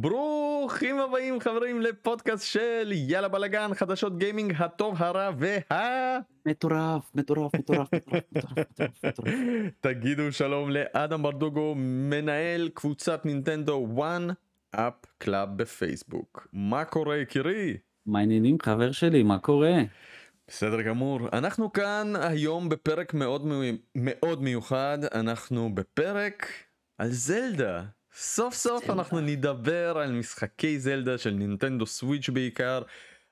ברוכים הבאים חברים לפודקאסט של יאללה בלאגן חדשות גיימינג הטוב הרע וה... מטורף מטורף מטורף מטורף. תגידו שלום לאדם ברדוגו מנהל קבוצת נינטנדו 1Up Club בפייסבוק. מה קורה יקירי? מה העניינים חבר שלי מה קורה? בסדר גמור אנחנו כאן היום בפרק מאוד מאוד מיוחד אנחנו בפרק על זלדה סוף סוף. אנחנו נדבר על משחקי זלדה של נינטנדו סוויץ' בעיקר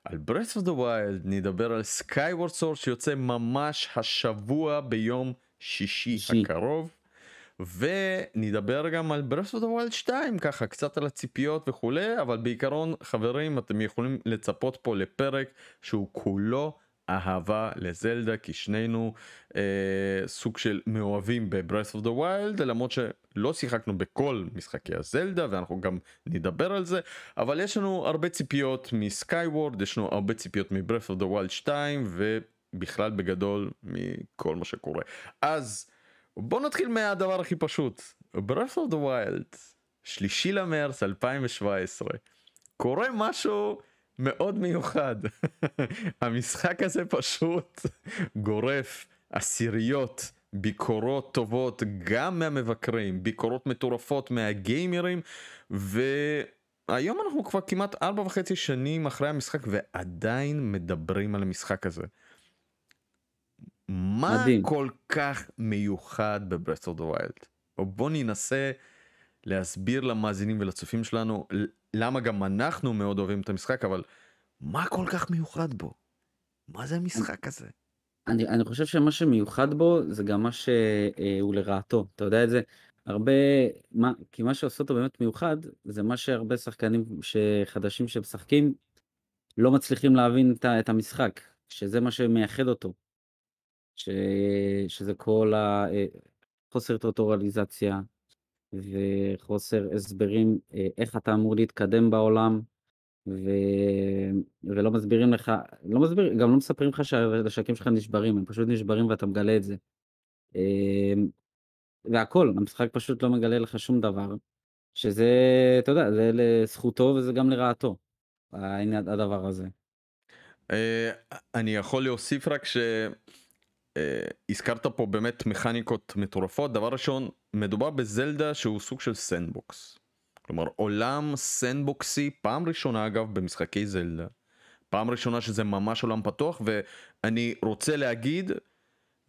על Breath of the Wild נדבר על Skyward Sword שיוצא ממש השבוע ביום שישי שישי. הקרוב. ונדבר גם על Breath of the Wild 2 ככה קצת על הציפיות וכולי אבל בעיקרון חברים אתם יכולים לצפות פה לפרק שהוא כולו אהבה לזלדה כי שנינו אה, סוג של מאוהבים ב Breath of the Wild למרות שלא שיחקנו בכל משחקי הזלדה ואנחנו גם נדבר על זה אבל יש לנו הרבה ציפיות מ Skyward יש לנו הרבה ציפיות מ Breath of the Wild 2 ובכלל בגדול מכל מה שקורה. אז בוא נתחיל מהדבר הכי פשוט. Breath of the Wild שלישי למרץ 2017 קורה משהו מאוד מיוחד המשחק הזה פשוט גורף עשיריות ביקורות טובות גם מהמבקרים ביקורות מטורפות מהגיימרים והיום אנחנו כבר כמעט ארבע וחצי שנים אחרי המשחק ועדיין מדברים על המשחק הזה. מה מדהים. כל כך מיוחד ב Breath of the Wild? בוא ננסה להסביר למאזינים ולצופים שלנו למה גם אנחנו מאוד אוהבים את המשחק אבל מה כל כך מיוחד בו? מה זה המשחק הזה? אני, אני חושב שמה שמיוחד בו זה גם מה שהוא לרעתו אתה יודע את זה הרבה מה כי מה שעושה אותו באמת מיוחד זה מה שהרבה שחקנים שחדשים שמשחקים לא מצליחים להבין את, את המשחק שזה מה שמייחד אותו. ש, שזה כל החוסר טוטורליזציה וחוסר הסברים אה, איך אתה אמור להתקדם בעולם ו... ולא מסבירים לך לא מסביר גם לא מספרים לך שהנשקים שלך נשברים הם פשוט נשברים ואתה מגלה את זה. אה, והכל המשחק פשוט לא מגלה לך שום דבר שזה אתה יודע זה לזכותו וזה גם לרעתו הדבר הזה. אה, אני יכול להוסיף רק שהזכרת פה באמת מכניקות מטורפות דבר ראשון מדובר בזלדה שהוא סוג של sandbox. כלומר עולם סנדבוקסי פעם ראשונה אגב במשחקי זלדה. פעם ראשונה שזה ממש עולם פתוח ואני רוצה להגיד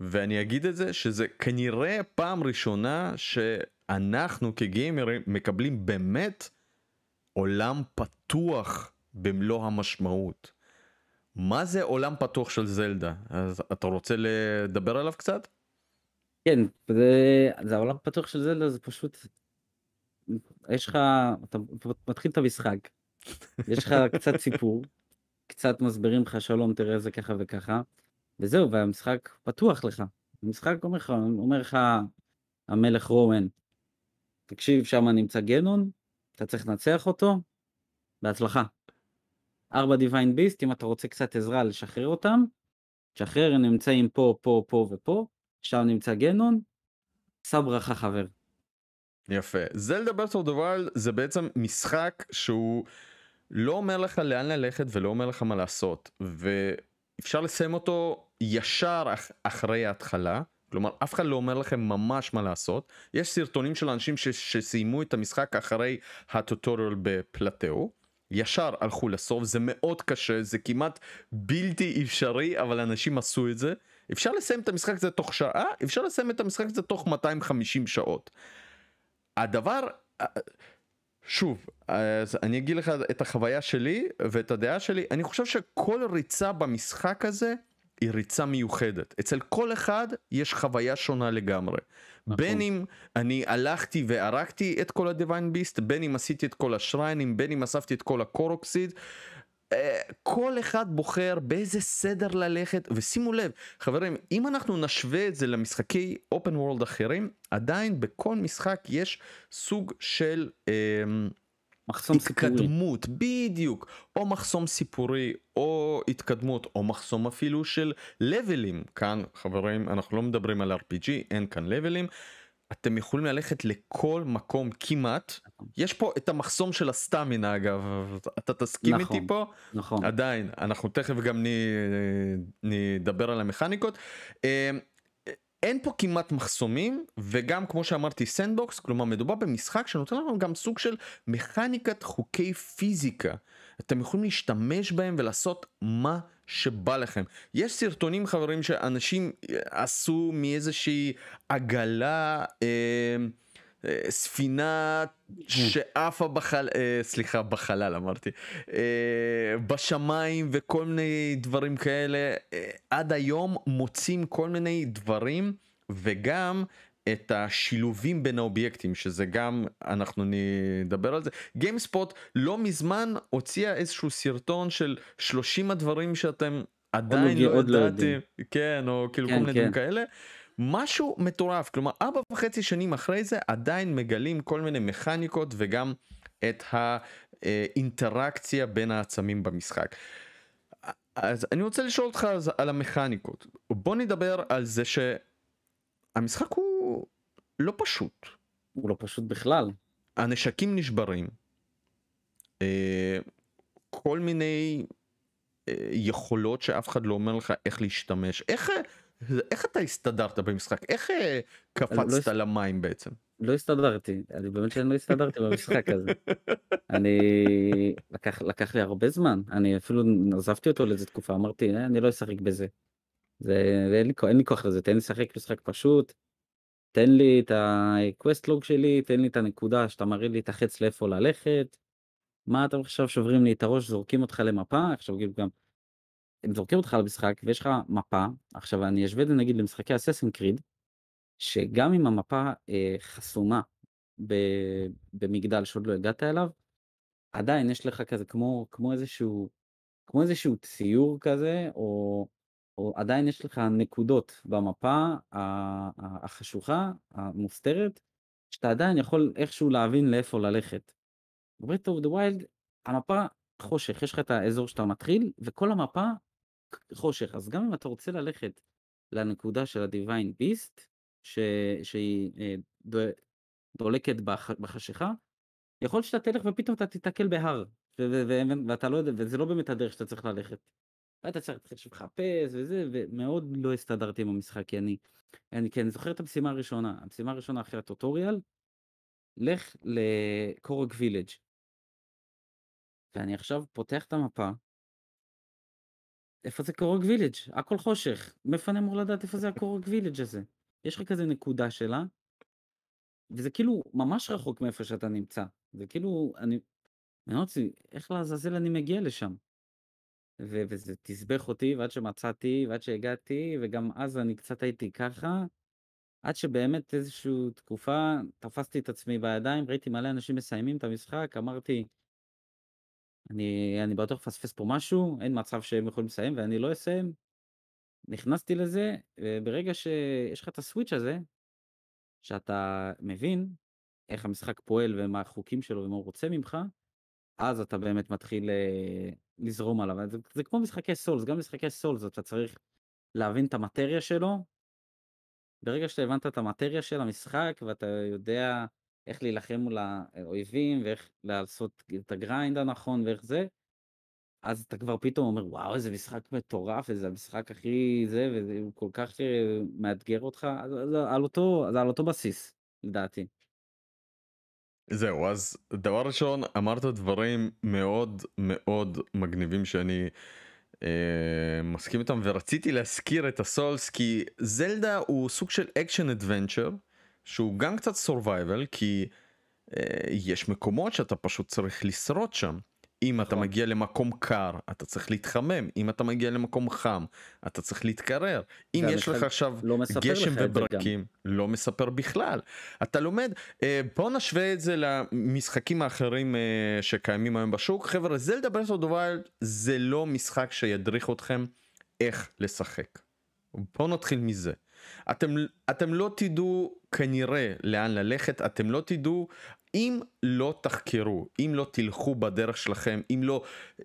ואני אגיד את זה שזה כנראה פעם ראשונה שאנחנו כגיימרים מקבלים באמת עולם פתוח במלוא המשמעות. מה זה עולם פתוח של זלדה? אז אתה רוצה לדבר עליו קצת? כן זה, זה העולם הפתוח של זלדה זה פשוט יש לך אתה מתחיל את המשחק יש לך קצת סיפור קצת מסבירים לך שלום תראה זה ככה וככה וזהו והמשחק פתוח לך המשחק אומר לך אומר לך המלך רואן תקשיב שם נמצא גנון אתה צריך לנצח אותו בהצלחה. ארבע Divine Beast אם אתה רוצה קצת עזרה לשחרר אותם תשחרר הם נמצאים פה פה פה ופה שם נמצא גנון שא ברכה חבר. יפה. זלדה the Wild זה בעצם משחק שהוא לא אומר לך לאן ללכת ולא אומר לך מה לעשות ואפשר לסיים אותו ישר אח- אחרי ההתחלה. כלומר אף אחד לא אומר לכם ממש מה לעשות יש סרטונים של אנשים ש- שסיימו את המשחק אחרי הטוטוריאל בפלטאו ישר הלכו לסוף זה מאוד קשה זה כמעט בלתי אפשרי אבל אנשים עשו את זה אפשר לסיים את המשחק הזה תוך שעה אפשר לסיים את המשחק הזה תוך 250 שעות. הדבר שוב אז אני אגיד לך את החוויה שלי ואת הדעה שלי אני חושב שכל ריצה במשחק הזה היא ריצה מיוחדת אצל כל אחד יש חוויה שונה לגמרי נכון. בין אם אני הלכתי והרגתי את כל הדיוויין ביסט בין אם עשיתי את כל השריינים בין אם אספתי את כל הקורוקסיד אה, כל אחד בוחר באיזה סדר ללכת ושימו לב חברים אם אנחנו נשווה את זה למשחקי אופן וורלד אחרים עדיין בכל משחק יש סוג של אמ, מחסום סיפורי. התקדמות בדיוק או מחסום סיפורי או התקדמות או מחסום אפילו של לבלים כאן חברים אנחנו לא מדברים על RPG אין כאן לבלים אתם יכולים ללכת לכל מקום כמעט. נכון. יש פה את המחסום של הסטמינה אגב, אתה תסכים נכון. איתי פה? נכון. עדיין, אנחנו תכף גם נ- נדבר על המכניקות. אין פה כמעט מחסומים וגם כמו שאמרתי sandbox כלומר מדובר במשחק שנותן לנו גם סוג של מכניקת חוקי פיזיקה. אתם יכולים להשתמש בהם ולעשות מה שבא לכם. יש סרטונים חברים שאנשים עשו מאיזושהי עגלה אה, ספינה שעפה בחלל, אה, סליחה בחלל אמרתי, אה, בשמיים וכל מיני דברים כאלה, אה, עד היום מוצאים כל מיני דברים וגם את השילובים בין האובייקטים שזה גם אנחנו נדבר על זה. גיימספוט לא מזמן הוציאה איזשהו סרטון של 30 הדברים שאתם עדיין לא- לא לא ידעתם כן או כאילו כן, כל מיני דברים כן. כאלה משהו מטורף. כלומר ארבע וחצי שנים אחרי זה עדיין מגלים כל מיני מכניקות וגם את האינטראקציה בין העצמים במשחק. אז אני רוצה לשאול אותך אז על המכניקות. בוא נדבר על זה שהמשחק הוא לא פשוט. הוא לא פשוט בכלל. הנשקים נשברים. אה, כל מיני אה, יכולות שאף אחד לא אומר לך איך להשתמש. איך איך אתה הסתדרת במשחק איך אה, לא קפצת הס- למים בעצם. לא הסתדרתי, אני באמת שאני לא הסתדרתי במשחק הזה. אני, לקח, לקח לי הרבה זמן, אני אפילו עזבתי אותו לאיזה תקופה, אמרתי, "אה, אני לא אשחק בזה. זה, זה אין, לי, אין לי כוח לזה, תן לי לשחק משחק פשוט, תן לי את ה-quest log שלי, תן לי את הנקודה שאתה מראה לי את החץ לאיפה ללכת. מה אתם עכשיו שוברים לי את הראש, זורקים אותך למפה, עכשיו כאילו גם, הם זורקים אותך למשחק ויש לך מפה, עכשיו אני אשווה את זה נגיד למשחקי אססן קריד, שגם אם המפה אה, חסומה ב, במגדל שעוד לא הגעת אליו, עדיין יש לך כזה כמו, כמו איזשהו, כמו איזשהו ציור כזה, או, או עדיין יש לך נקודות במפה החשוכה, המוסתרת, שאתה עדיין יכול איכשהו להבין לאיפה ללכת. ב Breath of the Wild, המפה חושך, יש לך את האזור שאתה מתחיל, וכל המפה חושך. אז גם אם אתה רוצה ללכת לנקודה של ה-Divine Beast, ש... שהיא אה, דו... דולקת בח... בחשיכה, יכול שאתה תלך ופתאום אתה תיתקל בהר, ו... ו... ו... ואתה לא יודע, וזה לא באמת הדרך שאתה צריך ללכת. ואתה צריך להתחיל לחפש וזה, ומאוד לא הסתדרתי עם המשחק, כי אני, אני, כי אני זוכר את המשימה הראשונה, המשימה הראשונה אחרי הטוטוריאל, לך לקורג וילג'. ואני עכשיו פותח את המפה, איפה זה קורג וילג'? הכל חושך. מאיפה אני אמור לדעת איפה זה הקורג וילג' הזה? יש לך כזה נקודה שלה, וזה כאילו ממש רחוק מאיפה שאתה נמצא. זה כאילו, אני... אני לא רוצה, איך לעזאזל אני מגיע לשם? ו- וזה תסבך אותי, ועד שמצאתי, ועד שהגעתי, וגם אז אני קצת הייתי ככה, עד שבאמת איזושהי תקופה תפסתי את עצמי בידיים, ראיתי מלא אנשים מסיימים את המשחק, אמרתי, אני, אני בטוח מפספס פה משהו, אין מצב שהם יכולים לסיים ואני לא אסיים. נכנסתי לזה, וברגע שיש לך את ה switch הזה, שאתה מבין איך המשחק פועל ומה החוקים שלו ומה הוא רוצה ממך, אז אתה באמת מתחיל אה, לזרום עליו. זה, זה כמו משחקי Souls, גם משחקי Souls אתה צריך להבין את המטריה שלו. ברגע שאתה הבנת את המטריה של המשחק ואתה יודע איך להילחם מול האויבים ואיך לעשות את ה grind הנכון ואיך זה, אז אתה כבר פתאום אומר וואו איזה משחק מטורף איזה המשחק הכי זה והוא כל כך אה, מאתגר אותך. אז, אז על אותו אז על אותו בסיס לדעתי. זהו אז דבר ראשון אמרת דברים מאוד מאוד מגניבים שאני אה, מסכים איתם ורציתי להזכיר את ה Souls כי זלדה הוא סוג של action adventure שהוא גם קצת survival כי אה, יש מקומות שאתה פשוט צריך לשרוד שם. אם אתה נכון. מגיע למקום קר אתה צריך להתחמם אם אתה מגיע למקום חם אתה צריך להתקרר אם יש לך עכשיו לא גשם. וברקים לא מספר בכלל אתה לומד אה, בוא נשווה את זה למשחקים האחרים אה, שקיימים היום בשוק חבר'ה זלדה Breath of Wild זה לא משחק שידריך אתכם איך לשחק. בואו נתחיל מזה. אתם אתם לא תדעו כנראה לאן ללכת אתם לא תדעו אם לא תחקרו, אם לא תלכו בדרך שלכם, אם לא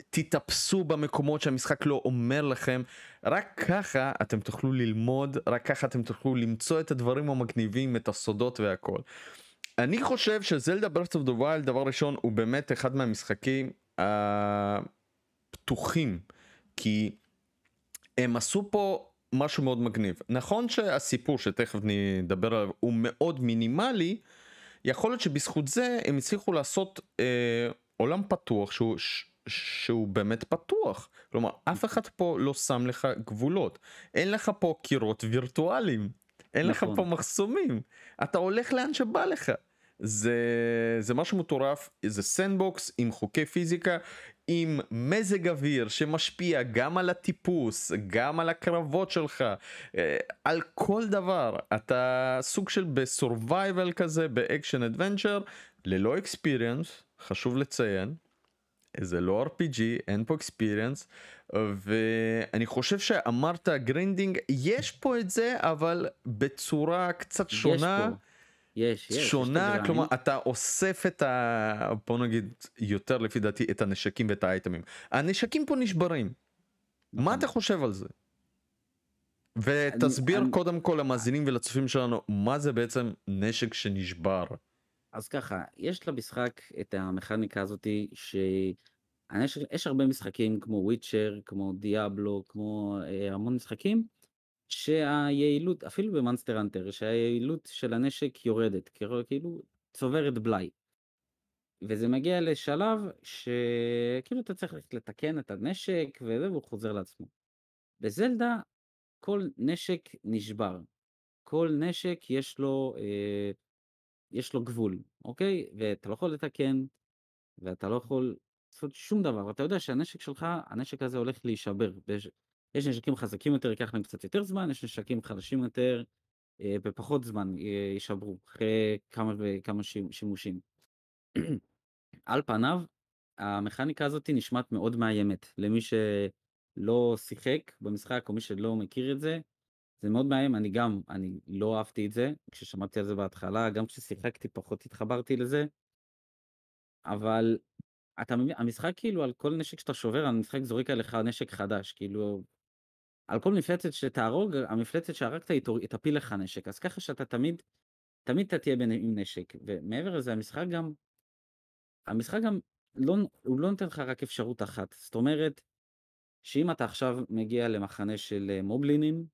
תטפסו במקומות שהמשחק לא אומר לכם, רק ככה אתם תוכלו ללמוד, רק ככה אתם תוכלו למצוא את הדברים המגניבים, את הסודות והכל. אני חושב שזלדה Breath of the Wild דבר ראשון הוא באמת אחד מהמשחקים הפתוחים כי הם עשו פה משהו מאוד מגניב. נכון שהסיפור שתכף נדבר עליו הוא מאוד מינימלי יכול להיות שבזכות זה הם הצליחו לעשות אה, עולם פתוח שהוא ש, שהוא באמת פתוח. כלומר אף אחד פה לא שם לך גבולות. אין לך פה קירות וירטואליים. אין נכון. לך פה מחסומים. אתה הולך לאן שבא לך. זה זה משהו מטורף זה sandbox עם חוקי פיזיקה עם מזג אוויר שמשפיע גם על הטיפוס גם על הקרבות שלך אה, על כל דבר אתה סוג של ב survival כזה ב action adventure ללא experience חשוב לציין זה לא RPG אין פה experience ואני חושב שאמרת grinding יש פה את זה אבל בצורה קצת שונה. פה. יש, יש. שונה, יש כלומר אתה אוסף את ה... בוא נגיד יותר לפי דעתי את הנשקים ואת האייטמים. הנשקים פה נשברים. נכון. מה אתה חושב על זה? ותסביר אני, קודם כל למאזינים ולצופים שלנו מה זה בעצם נשק שנשבר. אז ככה, יש למשחק את המכניקה הזאתי שיש הרבה משחקים כמו וויצ'ר, כמו דיאבלו, כמו אה, המון משחקים שהיעילות, אפילו במאנסטר אנטר, שהיעילות של הנשק יורדת, כאילו צוברת בלאי. וזה מגיע לשלב שכאילו אתה צריך לתקן את הנשק וזה, והוא חוזר לעצמו. בזלדה כל נשק נשבר. כל נשק יש לו, אה, יש לו גבול, אוקיי? ואתה לא יכול לתקן, ואתה לא יכול לעשות שום דבר. אתה יודע שהנשק שלך, הנשק הזה הולך להישבר. יש נשקים חזקים יותר, ייקח להם קצת יותר זמן, יש נשקים חדשים יותר, אה, בפחות זמן אה, יישברו, אחרי כמה וכמה שימושים. על פניו, המכניקה הזאת נשמעת מאוד מאיימת. למי שלא שיחק במשחק, או מי שלא מכיר את זה, זה מאוד מאיים, אני גם, אני לא אהבתי את זה, כששמעתי על זה בהתחלה, גם כששיחקתי פחות התחברתי לזה, אבל אתה מבין, המשחק כאילו על כל נשק שאתה שובר, המשחק זורק עליך נשק חדש, כאילו על כל מפלצת שתהרוג, המפלצת שהרגת היא תפיל לך נשק, אז ככה שאתה תמיד, תמיד אתה תהיה עם נשק, ומעבר לזה המשחק גם, המשחק גם, לא, הוא לא נותן לך רק אפשרות אחת, זאת אומרת, שאם אתה עכשיו מגיע למחנה של אה, מובלינים,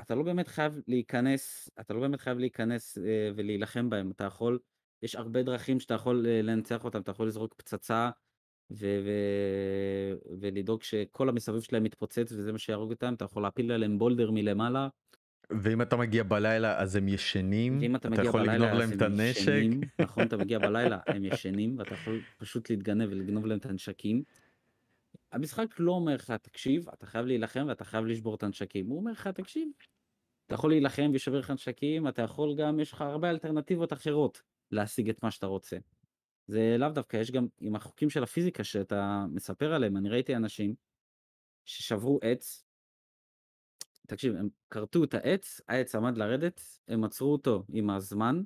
אתה לא באמת חייב להיכנס, אתה לא באמת חייב להיכנס אה, ולהילחם בהם, אתה יכול, יש הרבה דרכים שאתה יכול אה, לנצח אותם, אתה יכול לזרוק פצצה ו- ו- ולדאוג שכל המסביב שלהם מתפוצץ וזה מה שיהרוג אותם, אתה יכול להפיל עליהם בולדר מלמעלה. ואם אתה מגיע בלילה אז הם ישנים, ואם אתה, אתה יכול לגנוב להם את הנשק. ישנים, נכון, אתה מגיע בלילה, הם ישנים, ואתה יכול פשוט להתגנב ולגנוב להם את הנשקים. המשחק לא אומר לך, תקשיב, אתה חייב להילחם ואתה חייב לשבור את הנשקים. הוא אומר לך, תקשיב, אתה יכול להילחם וישבר לך נשקים, אתה יכול גם, יש לך הרבה אלטרנטיבות אחרות להשיג את מה שאתה רוצה. זה לאו דווקא, יש גם עם החוקים של הפיזיקה שאתה מספר עליהם, אני ראיתי אנשים ששברו עץ, תקשיב, הם כרתו את העץ, העץ עמד לרדת, הם עצרו אותו עם הזמן,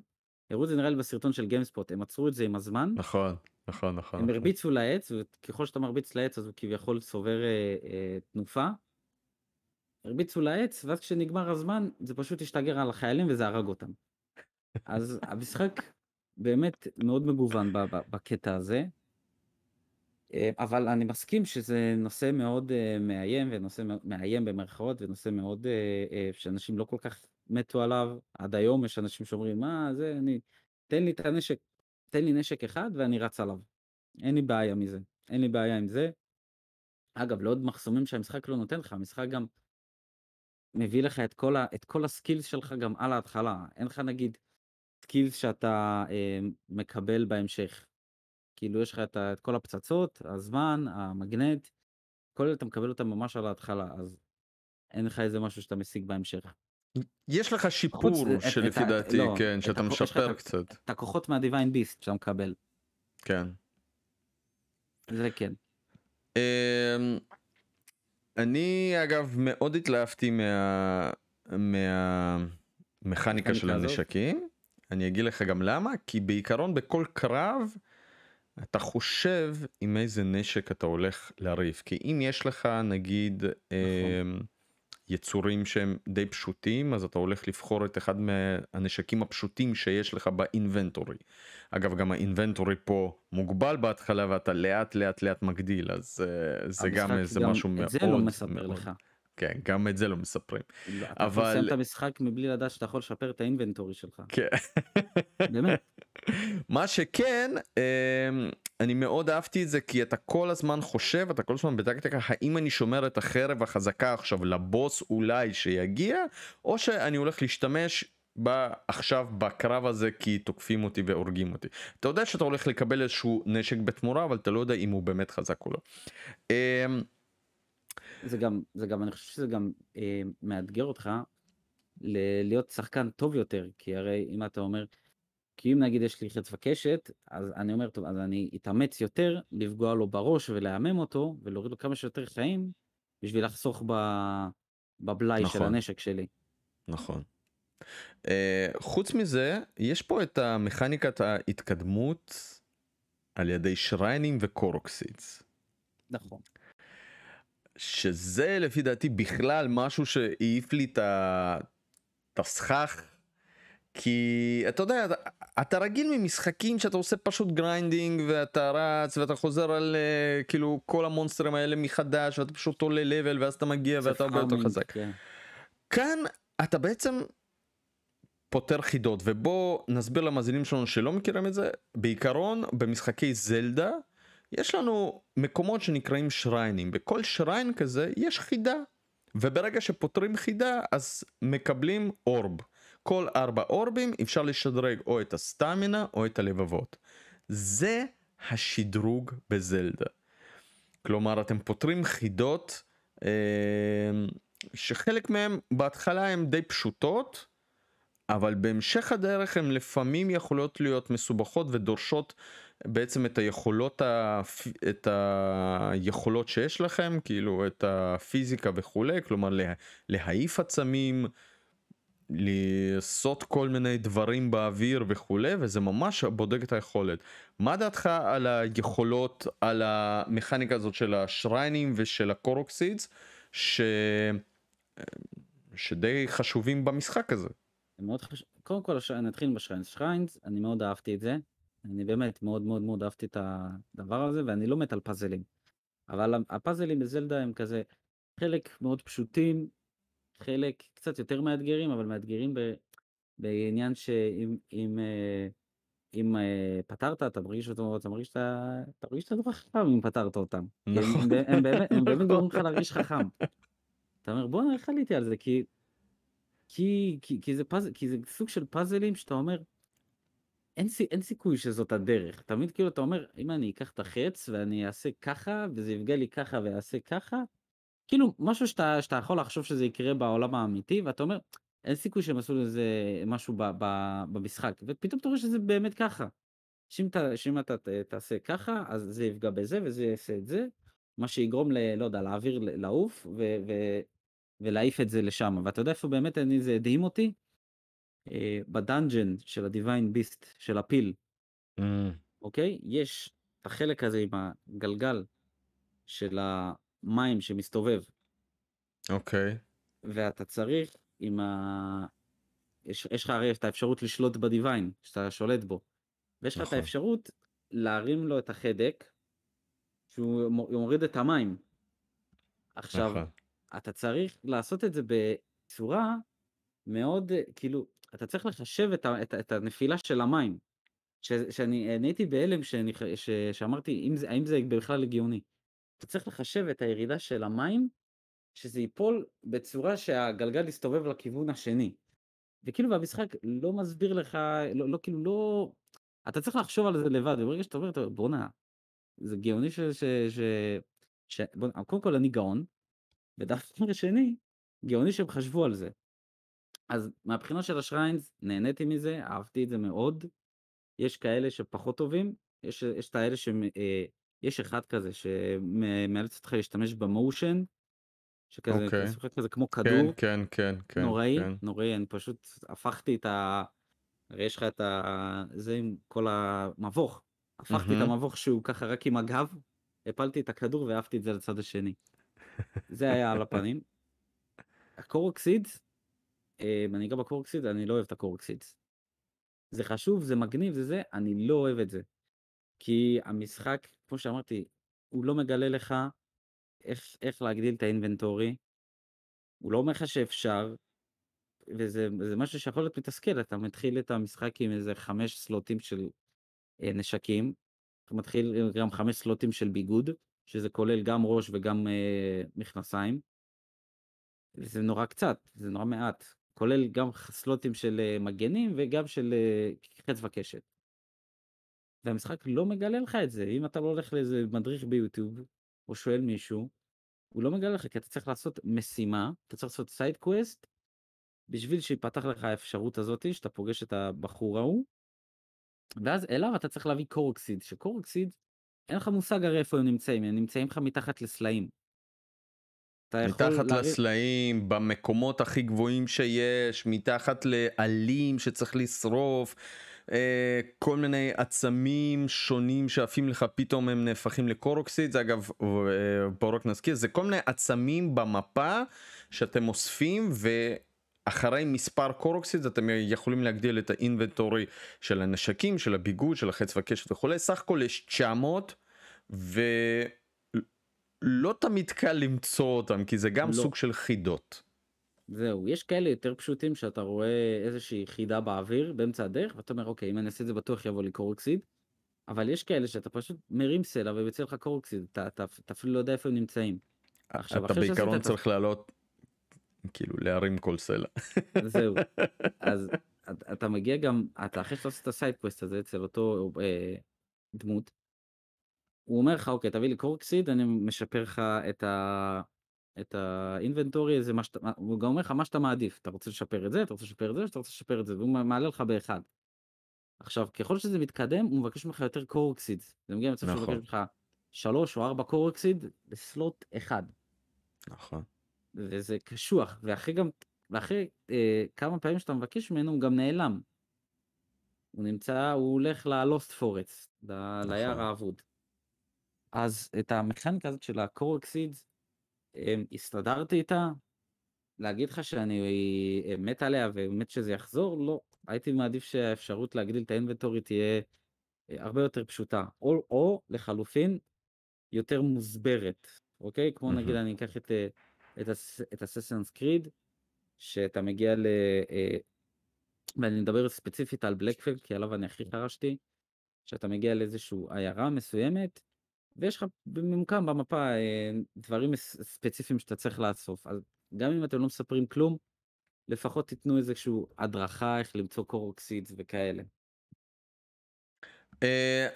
הראו את זה נראה לי בסרטון של גיימספוט, הם עצרו את זה עם הזמן. נכון, נכון, נכון. הם נכון. הרביצו לעץ, וככל שאתה מרביץ לעץ אז הוא כביכול צובר אה, אה, תנופה. הרביצו לעץ, ואז כשנגמר הזמן, זה פשוט השתגר על החיילים וזה הרג אותם. אז המשחק באמת מאוד מגוון בקטע הזה. אה, אבל אני מסכים שזה נושא מאוד אה, מאיים, ונושא מאיים במרכאות, ונושא מאוד אה, שאנשים לא כל כך מתו עליו. עד היום יש אנשים שאומרים, מה זה, אני, תן לי את הנשק, תן לי נשק אחד ואני רץ עליו. אין לי בעיה מזה, אין לי בעיה עם זה. אגב, לעוד מחסומים שהמשחק לא נותן לך, המשחק גם מביא לך את כל, ה, את כל ה skills שלך גם על ההתחלה. אין לך נגיד skills שאתה אה, מקבל בהמשך. כאילו יש לך את, את כל הפצצות, הזמן, המגנט, כל אלה אתה מקבל אותם ממש על ההתחלה, אז אין לך איזה משהו שאתה משיג בהמשך. יש לך שיפור שלפי דעתי, לא, כן, שאתה משפר קצת. את הכוחות מה Divine Beast שאתה מקבל. כן. זה כן. אמ, אני אגב מאוד התלהבתי מה... מהמכניקה של הנשקים. אני אגיד לך גם למה, כי בעיקרון בכל קרב אתה חושב עם איזה נשק אתה הולך לריב, כי אם יש לך נגיד נכון. אמ, יצורים שהם די פשוטים, אז אתה הולך לבחור את אחד מהנשקים הפשוטים שיש לך באינבנטורי. אגב, גם האינבנטורי פה מוגבל בהתחלה ואתה לאט לאט לאט מגדיל, אז אה, זה גם איזה גם משהו את מאוד זה לא מספר מאוד, לך. כן, גם את זה לא מספרים. לא, אתה יכול לסיים אבל את המשחק מבלי לדעת שאתה יכול לשפר את האינבנטורי שלך. כן. באמת. מה שכן, אמ, אני מאוד אהבתי את זה כי אתה כל הזמן חושב, אתה כל הזמן בטקטיקה, האם אני שומר את החרב החזקה עכשיו לבוס אולי שיגיע, או שאני הולך להשתמש בה עכשיו בקרב הזה כי תוקפים אותי והורגים אותי. אתה יודע שאתה הולך לקבל איזשהו נשק בתמורה, אבל אתה לא יודע אם הוא באמת חזק או לא. זה גם, זה גם, אני חושב שזה גם אה, מאתגר אותך ל- להיות שחקן טוב יותר, כי הרי אם אתה אומר, כי אם נגיד יש לי חץ וקשת, אז אני אומר, טוב, אז אני אתאמץ יותר לפגוע לו בראש ולהמם אותו, ולהוריד לו כמה שיותר חיים, בשביל לחסוך ב... בבלאי של נכון. הנשק שלי. נכון. אה, חוץ מזה, יש פה את המכניקת ההתקדמות על ידי שריינים ו Korok seeds, נכון. שזה לפי דעתי בכלל משהו שהעיף לי את הסכך, כי אתה יודע, אתה, אתה רגיל ממשחקים שאתה עושה פשוט grinding ואתה רץ ואתה חוזר על אה, כאילו כל המונסטרים האלה מחדש ואתה פשוט עולה level ואז אתה מגיע ואתה הרבה יותר חזק. כן. כאן אתה בעצם פותר חידות ובוא נסביר למאזינים שלנו שלא מכירים את זה בעיקרון במשחקי זלדה יש לנו מקומות שנקראים שריינים. בכל שריין כזה יש חידה. וברגע שפותרים חידה אז מקבלים אורב. כל ארבע אורבים אפשר לשדרג או את הסטמינה או את הלבבות. זה השדרוג בזלדה. כלומר אתם פותרים חידות אה, שחלק מהם בהתחלה הם די פשוטות אבל בהמשך הדרך הן לפעמים יכולות להיות מסובכות ודורשות בעצם את היכולות, הפ... את היכולות שיש לכם, כאילו את הפיזיקה וכולי, כלומר לה... להעיף עצמים, לעשות כל מיני דברים באוויר וכולי, וזה ממש בודק את היכולת. מה דעתך על היכולות, על המכניקה הזאת של השריינים ושל הקורוקסידס, ש... שדי חשובים במשחק הזה? זה מאוד חשוב. קודם כל, נתחיל בשריינס. שריינס, אני מאוד אהבתי את זה. אני באמת מאוד מאוד מאוד אהבתי את הדבר הזה, ואני לא מת על פאזלים. אבל הפאזלים בזלדה הם כזה חלק מאוד פשוטים, חלק קצת יותר מאתגרים, אבל מאתגרים ב, בעניין שאם אם, אה, אם אה, פתרת, אתה מרגיש אותו, אתה מרגיש שאתה, אתה מרגיש שאתה נורא חכם אם פתרת אותם. נכון. הם, הם, הם באמת, הם באמת גורמים לך להרגיש חכם. אתה אומר, בואנה, איך עליתי על זה? כי, כי, כי, כי, זה פאזל, כי זה סוג של פאזלים שאתה אומר, אין, אין סיכוי שזאת הדרך. תמיד כאילו אתה אומר, אם אני אקח את החץ ואני אעשה ככה, וזה יפגע לי ככה ואעשה ככה, כאילו משהו שאתה, שאתה יכול לחשוב שזה יקרה בעולם האמיתי, ואתה אומר, אין סיכוי שהם עשו לזה משהו ב, ב, במשחק, ופתאום אתה רואה שזה באמת ככה. שאם אתה, שאם אתה ת- תעשה ככה, אז זה יפגע בזה וזה יעשה את זה, מה שיגרום ל... לא יודע, לאוויר ל- לעוף ולהעיף את זה לשם. ואתה יודע איפה באמת אני, זה הדהים אותי? אה, בדאנג'ן של הדיוויין ביסט, של הפיל, Mm, אוקיי? יש את החלק הזה עם הגלגל של המים שמסתובב, אוקיי. ואתה צריך עם ה... יש, יש לך הרי את האפשרות לשלוט בדיוויין, שאתה שולט בו, ויש לך את נכון. האפשרות להרים לו את החדק, שהוא מוריד את המים. עכשיו, נכון. אתה צריך לעשות את זה בצורה מאוד, אה, כאילו, אתה צריך לחשב את, ה, את, את הנפילה של המים. ש, שאני אני הייתי בהלם שאמרתי, אם זה, האם זה בכלל הגיוני. אתה צריך לחשב את הירידה של המים, שזה ייפול בצורה שהגלגל יסתובב לכיוון השני. וכאילו במשחק לא מסביר לך, לא, לא כאילו לא... אתה צריך לחשוב על זה לבד, וברגע שאתה אומר, "טוב, בואנה, זה גאוני ש... ש, ש, ש בוא, קודם כל אני גאון, ודווקא שני, גאוני שהם חשבו על זה. אז מהבחינה של השריינס, נהניתי מזה, אהבתי את זה מאוד. יש כאלה שפחות טובים, יש, יש את האלה ש... אה, יש אחד כזה שמאלץ אותך להשתמש במושן, שכזה, אוקיי. אתה משחק כזה כמו כן, כדור, כן, כן, כן. נוראי, כן. נוראי, אני פשוט הפכתי את, ה... הרי יש לך את ה... זה עם כל המבוך. הפכתי את מהמם. המבוך שהוא ככה רק עם הגב, הפלתי את הכדור והעפתי את זה לצד השני. זה היה על הפנים. הקורקסידס, אה, אני אגע בקורקסידס, אני לא אוהב את הקורקסידס. זה חשוב, זה מגניב, זה זה, אני לא אוהב את זה. כי המשחק, כמו שאמרתי, הוא לא מגלה לך איך, איך להגדיל את האינבנטורי. הוא לא אומר לך שאפשר, וזה זה משהו שיכול להיות מתסכל, אתה מתחיל את המשחק עם איזה חמש סלוטים של אה, נשקים, אתה מתחיל גם חמש סלוטים של ביגוד, שזה כולל גם ראש וגם אה, מכנסיים. זה נורא קצת, זה נורא מעט, כולל גם סלוטים של אה, מגנים וגם של אה, חץ וקשת. והמשחק לא מגלה לך את זה, אם אתה לא הולך לאיזה מדריך ביוטיוב, או שואל מישהו, הוא לא מגלה לך, כי אתה צריך לעשות משימה, אתה צריך לעשות side quest, בשביל שיפתח לך האפשרות הזאת, שאתה פוגש את הבחור ההוא, ואז אליו אתה צריך להביא Korok seed, ש Korok seed, אין לך מושג הרי איפה הם נמצאים, הם נמצאים לך מתחת לסלעים. מתחת לסלעים, במקומות הכי גבוהים שיש, מתחת לעלים שצריך לשרוף, אה, כל מיני עצמים שונים שעפים לך, פתאום הם נהפכים לקורוקסיד, זה אגב, אה, בואו רק נזכיר, זה כל מיני עצמים במפה שאתם אוספים ואחרי מספר קורוקסיד אתם יכולים להגדיל את האינבנטורי של הנשקים, של הביגוד, של החץ והקשת וכולי, סך הכל יש 900 ו... לא תמיד קל למצוא אותם כי זה גם לא. סוג של חידות. זהו, יש כאלה יותר פשוטים שאתה רואה איזושהי חידה באוויר באמצע הדרך, ואתה אומר, אוקיי, אם אני אעשה את זה בטוח יבוא לי Korok seed, אבל יש כאלה שאתה פשוט מרים סלע ויוצא לך Korok seed, אתה, אתה, אתה אפילו לא יודע איפה הם נמצאים. עכשיו, אתה בעיקרון צריך לעלות, כאילו להרים כל סלע. זהו. אז אתה, אתה מגיע גם, אתה אחרי שאתה עושה את ה side quest הזה אצל אותו אה, דמות, הוא אומר לך, אוקיי, תביא לי קורקסיד, אני משפר לך את ה... את האינבנטורי, זה מה שאתה, הוא גם אומר לך מה שאתה מעדיף, אתה רוצה לשפר את זה, אתה רוצה לשפר את זה, אתה רוצה לשפר את זה, והוא מעלה לך באחד. עכשיו, ככל שזה מתקדם, הוא מבקש ממך יותר קורקסיד. זה מגיע למצב שהוא נכון. מבקש ממך שלוש או ארבע קורקסיד בסלוט אחד. נכון. וזה קשוח, ואחרי גם, ואחרי אה, כמה פעמים שאתה מבקש ממנו, הוא גם נעלם. הוא נמצא, הוא הולך ללוסט פורסט, ל- ליער נכון. האבוד. אז את המכניקה הזאת של הקורקסיד, הסתדרתי איתה, להגיד לך שאני אה, מת עליה ומת שזה יחזור, לא. הייתי מעדיף שהאפשרות להגדיל את האינבנטורי תהיה אה, הרבה יותר פשוטה, או, או לחלופין, יותר מוסברת, אוקיי? כמו נגיד מהמם. אני אקח את, אה, את, את אססנס קריד, שאתה מגיע ל... ואני מדבר ספציפית על בלקפלד, כי עליו אני הכי חרשתי, שאתה מגיע לאיזושהי עיירה מסוימת, ויש לך ממוקם במפה אה, דברים ספציפיים שאתה צריך לאסוף. אז גם אם אתם לא מספרים כלום, לפחות תיתנו איזושהי הדרכה איך למצוא קורוקסידס וכאלה. אה,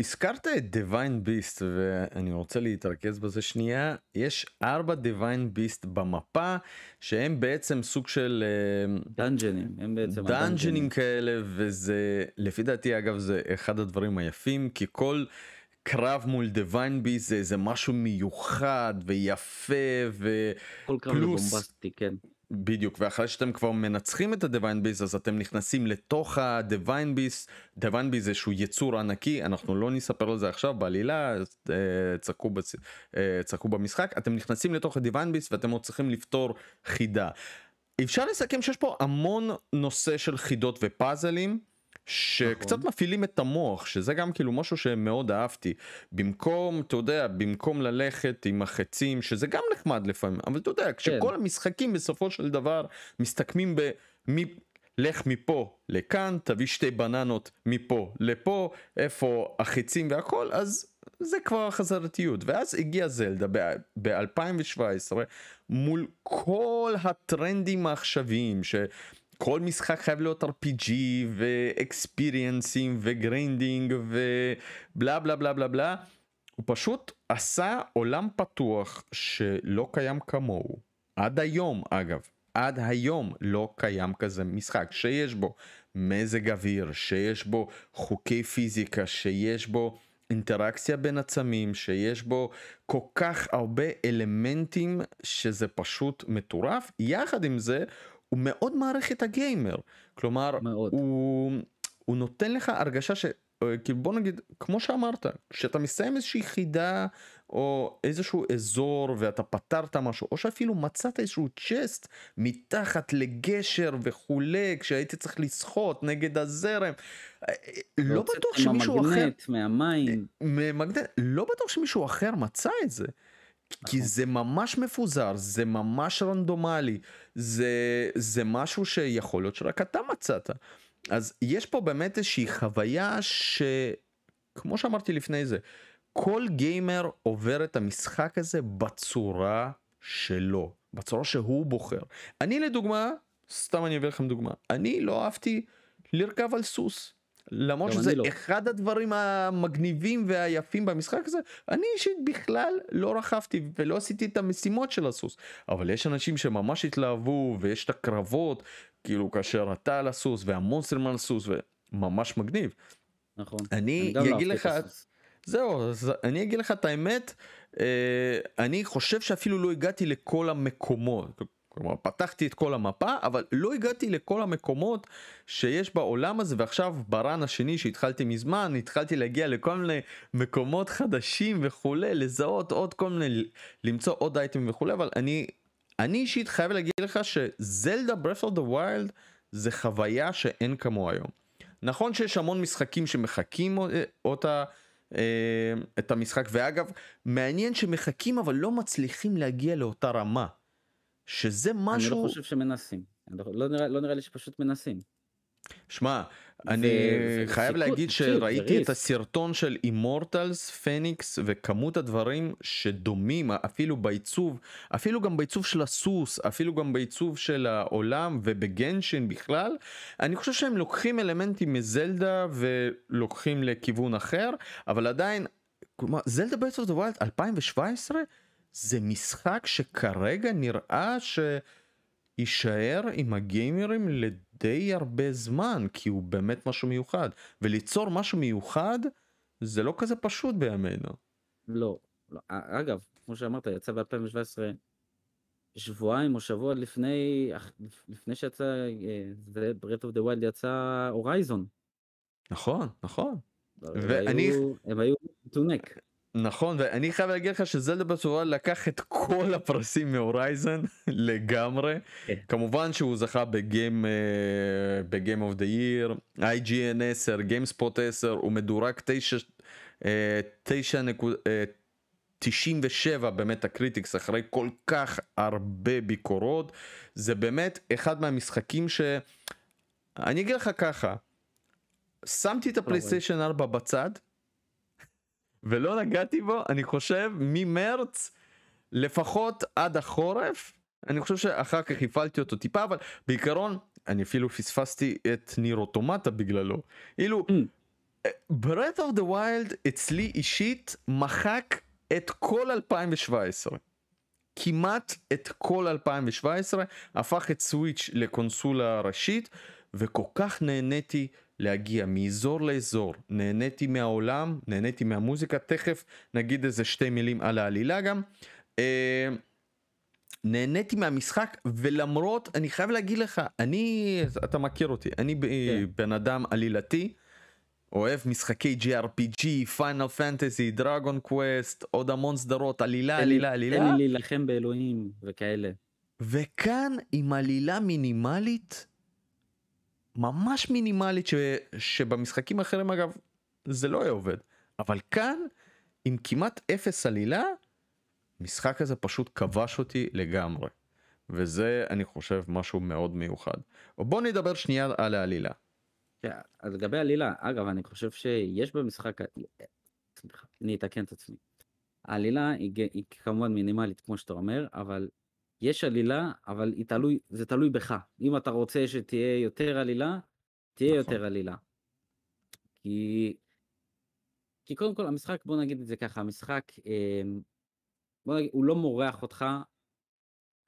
הזכרת את דיוויין ביסט ואני רוצה להתרכז בזה שנייה יש ארבע דיוויין ביסט במפה שהם בעצם סוג של אה, דאנג'נים, הם בעצם דאנג'נים כאלה וזה לפי דעתי אגב זה אחד הדברים היפים כי כל קרב מול דיוויין ביסט זה איזה משהו מיוחד ויפה כל קרב זה פלוס- בומבסטי, כן. בדיוק ואחרי שאתם כבר מנצחים את הדיוויין ביסט אז אתם נכנסים לתוך הדיוויין ביסט דיוויין ביסט זה שהוא יצור ענקי אנחנו לא נספר על זה עכשיו בעלילה אה, צחקו, בצ... אה, צחקו במשחק אתם נכנסים לתוך הדיוויין ביסט ואתם עוד צריכים לפתור חידה. אפשר לסכם שיש פה המון נושא של חידות ופאזלים. שקצת נכון. מפעילים את המוח שזה גם כאילו משהו שמאוד אהבתי. במקום אתה יודע במקום ללכת עם החצים שזה גם נחמד לפעמים אבל אתה יודע כשכל המשחקים בסופו של דבר מסתכמים ב... מ... לך מפה לכאן תביא שתי בננות מפה לפה איפה החצים והכל אז זה כבר חזרתיות. ואז הגיע זלדה ב-2017 מול כל הטרנדים העכשוויים שכל משחק חייב להיות RPG ו experience ים ו grinding ובלה בלה בלה בלה בלה. הוא פשוט עשה עולם פתוח שלא קיים כמוהו. עד היום אגב. עד היום לא קיים כזה משחק. שיש בו מזג אוויר שיש בו חוקי פיזיקה שיש בו אינטראקציה בין עצמים שיש בו כל כך הרבה אלמנטים שזה פשוט מטורף. יחד עם זה הוא מאוד מעריך את הגיימר. כלומר, מאוד. הוא, הוא נותן לך הרגשה ש... אה, כאילו בוא נגיד, כמו שאמרת, כשאתה מסיים איזושהי חידה או איזשהו אזור ואתה פתרת משהו, או שאפילו מצאת איזשהו צ'סט מתחת לגשר וכולי, כשהייתי צריך לשחות נגד הזרם, אה, לא והוצאת בטוח שמישהו אחר, מהמגנט, מהמים. ממגנט, לא בטוח שמישהו אחר מצא את זה. כי נכון. זה ממש מפוזר, זה ממש רנדומלי, זה, זה משהו שיכול להיות שרק אתה מצאת. אז יש פה באמת איזושהי חוויה שכמו שאמרתי לפני זה, כל גיימר עובר את המשחק הזה בצורה שלו, בצורה שהוא בוחר. אני לדוגמה, סתם אני אביא לכם דוגמה, אני לא אהבתי לרכב על סוס. למרות שזה אני לא. אחד הדברים המגניבים והיפים במשחק הזה, אני אישית בכלל לא רכבתי ולא עשיתי את המשימות של הסוס. אבל יש אנשים שממש התלהבו ויש את הקרבות, כאילו כאשר אתה על הסוס והמונסטרים על הסוס וממש מגניב. נכון. אני גם לא אגיד לך. זהו, אז אני אגיד לך את האמת, אה, אני חושב שאפילו לא הגעתי לכל המקומות. כלומר, פתחתי את כל המפה, אבל לא הגעתי לכל המקומות שיש בעולם הזה, ועכשיו ב run השני שהתחלתי מזמן, התחלתי להגיע לכל מיני מקומות חדשים וכולי, לזהות עוד כל מיני, למצוא עוד אייטמים וכולי, אבל אני, אני אישית חייב להגיד לך שזלדה Breath of the Wild זה חוויה שאין כמוה היום. נכון שיש המון משחקים שמחקים אותה, אה, את המשחק, ואגב, מעניין שמחכים אבל לא מצליחים להגיע לאותה רמה. שזה אני משהו, לא חושב שמנסים. אני לא- לא נראה- לא נראה לי שפשוט מנסים. שמע, אני ו- חייב וסיכוי- להגיד שראיתי את וריסק. הסרטון של אימורטלס, פניקס וכמות הדברים שדומים אפילו בעיצוב, אפילו גם בעיצוב של הסוס, אפילו גם בעיצוב של העולם ובגנשין בכלל, אני חושב שהם לוקחים אלמנטים מזלדה ולוקחים לכיוון אחר, אבל עדיין, כלומר, זלדה the Wild 2017 זה משחק שכרגע נראה ש... יישאר עם הגיימרים לדי הרבה זמן כי הוא באמת משהו מיוחד וליצור משהו מיוחד זה לא כזה פשוט בימינו. לא. לא. א- אגב, כמו שאמרת, יצא ב-2017, שבועיים או שבוע לפני, לפני שיצא, אה, זה ברית אוף דה ווילד יצא הורייזון. נכון נכון ואני... הם היו טונק. נכון ואני חייב להגיד לך שזלדה בצורה לקח את כל הפרסים מהורייזן לגמרי. כן. כמובן שהוא זכה בגיים אה, בגיים אוף דה ייר IGN 10 גיימספוט 10 הוא מדורג 9 אה, 9 נקוד... אה, 97 ב Metacritic אחרי כל כך הרבה ביקורות. זה באמת אחד מהמשחקים ש... אני אגיד לך ככה שמתי את הפלייסטיישן 4 בצד ולא נגעתי בו אני חושב ממרץ לפחות עד החורף. אני חושב שאחר כך הפעלתי אותו טיפה אבל בעיקרון אני אפילו פספסתי את NieR Automata בגללו. אילו. Breath of the Wild אצלי אישית מחק את כל 2017 כמעט את כל 2017 הפך את Switch לקונסולה ראשית וכל כך נהניתי להגיע מאזור לאזור נהניתי מהעולם נהניתי מהמוזיקה תכף נגיד איזה שתי מילים על העלילה גם. אה, נהניתי מהמשחק ולמרות אני חייב להגיד לך אני אתה מכיר אותי אני כן. בן אדם עלילתי אוהב משחקי JRPG, Final Fantasy, Dragon Quest, עוד המון סדרות, עלילה, לי- עלילה, עלילה. תן לי להילחם באלוהים וכאלה. וכאן עם עלילה מינימלית, ממש מינימלית, ש... שבמשחקים אחרים אגב זה לא היה עובד, אבל כאן עם כמעט אפס עלילה, משחק הזה פשוט כבש אותי לגמרי. וזה אני חושב משהו מאוד מיוחד. בוא נדבר שנייה על העלילה. אז לגבי עלילה, אגב, אני חושב שיש במשחק, אני אתקן את עצמי. העלילה היא, היא כמובן מינימלית, כמו שאתה אומר, אבל יש עלילה, אבל תלוי, זה תלוי בך. אם אתה רוצה שתהיה יותר עלילה, תהיה נכון. יותר עלילה. כי, כי קודם כל המשחק, בוא נגיד את זה ככה, המשחק, אמ, בוא נגיד, הוא לא מורח אותך,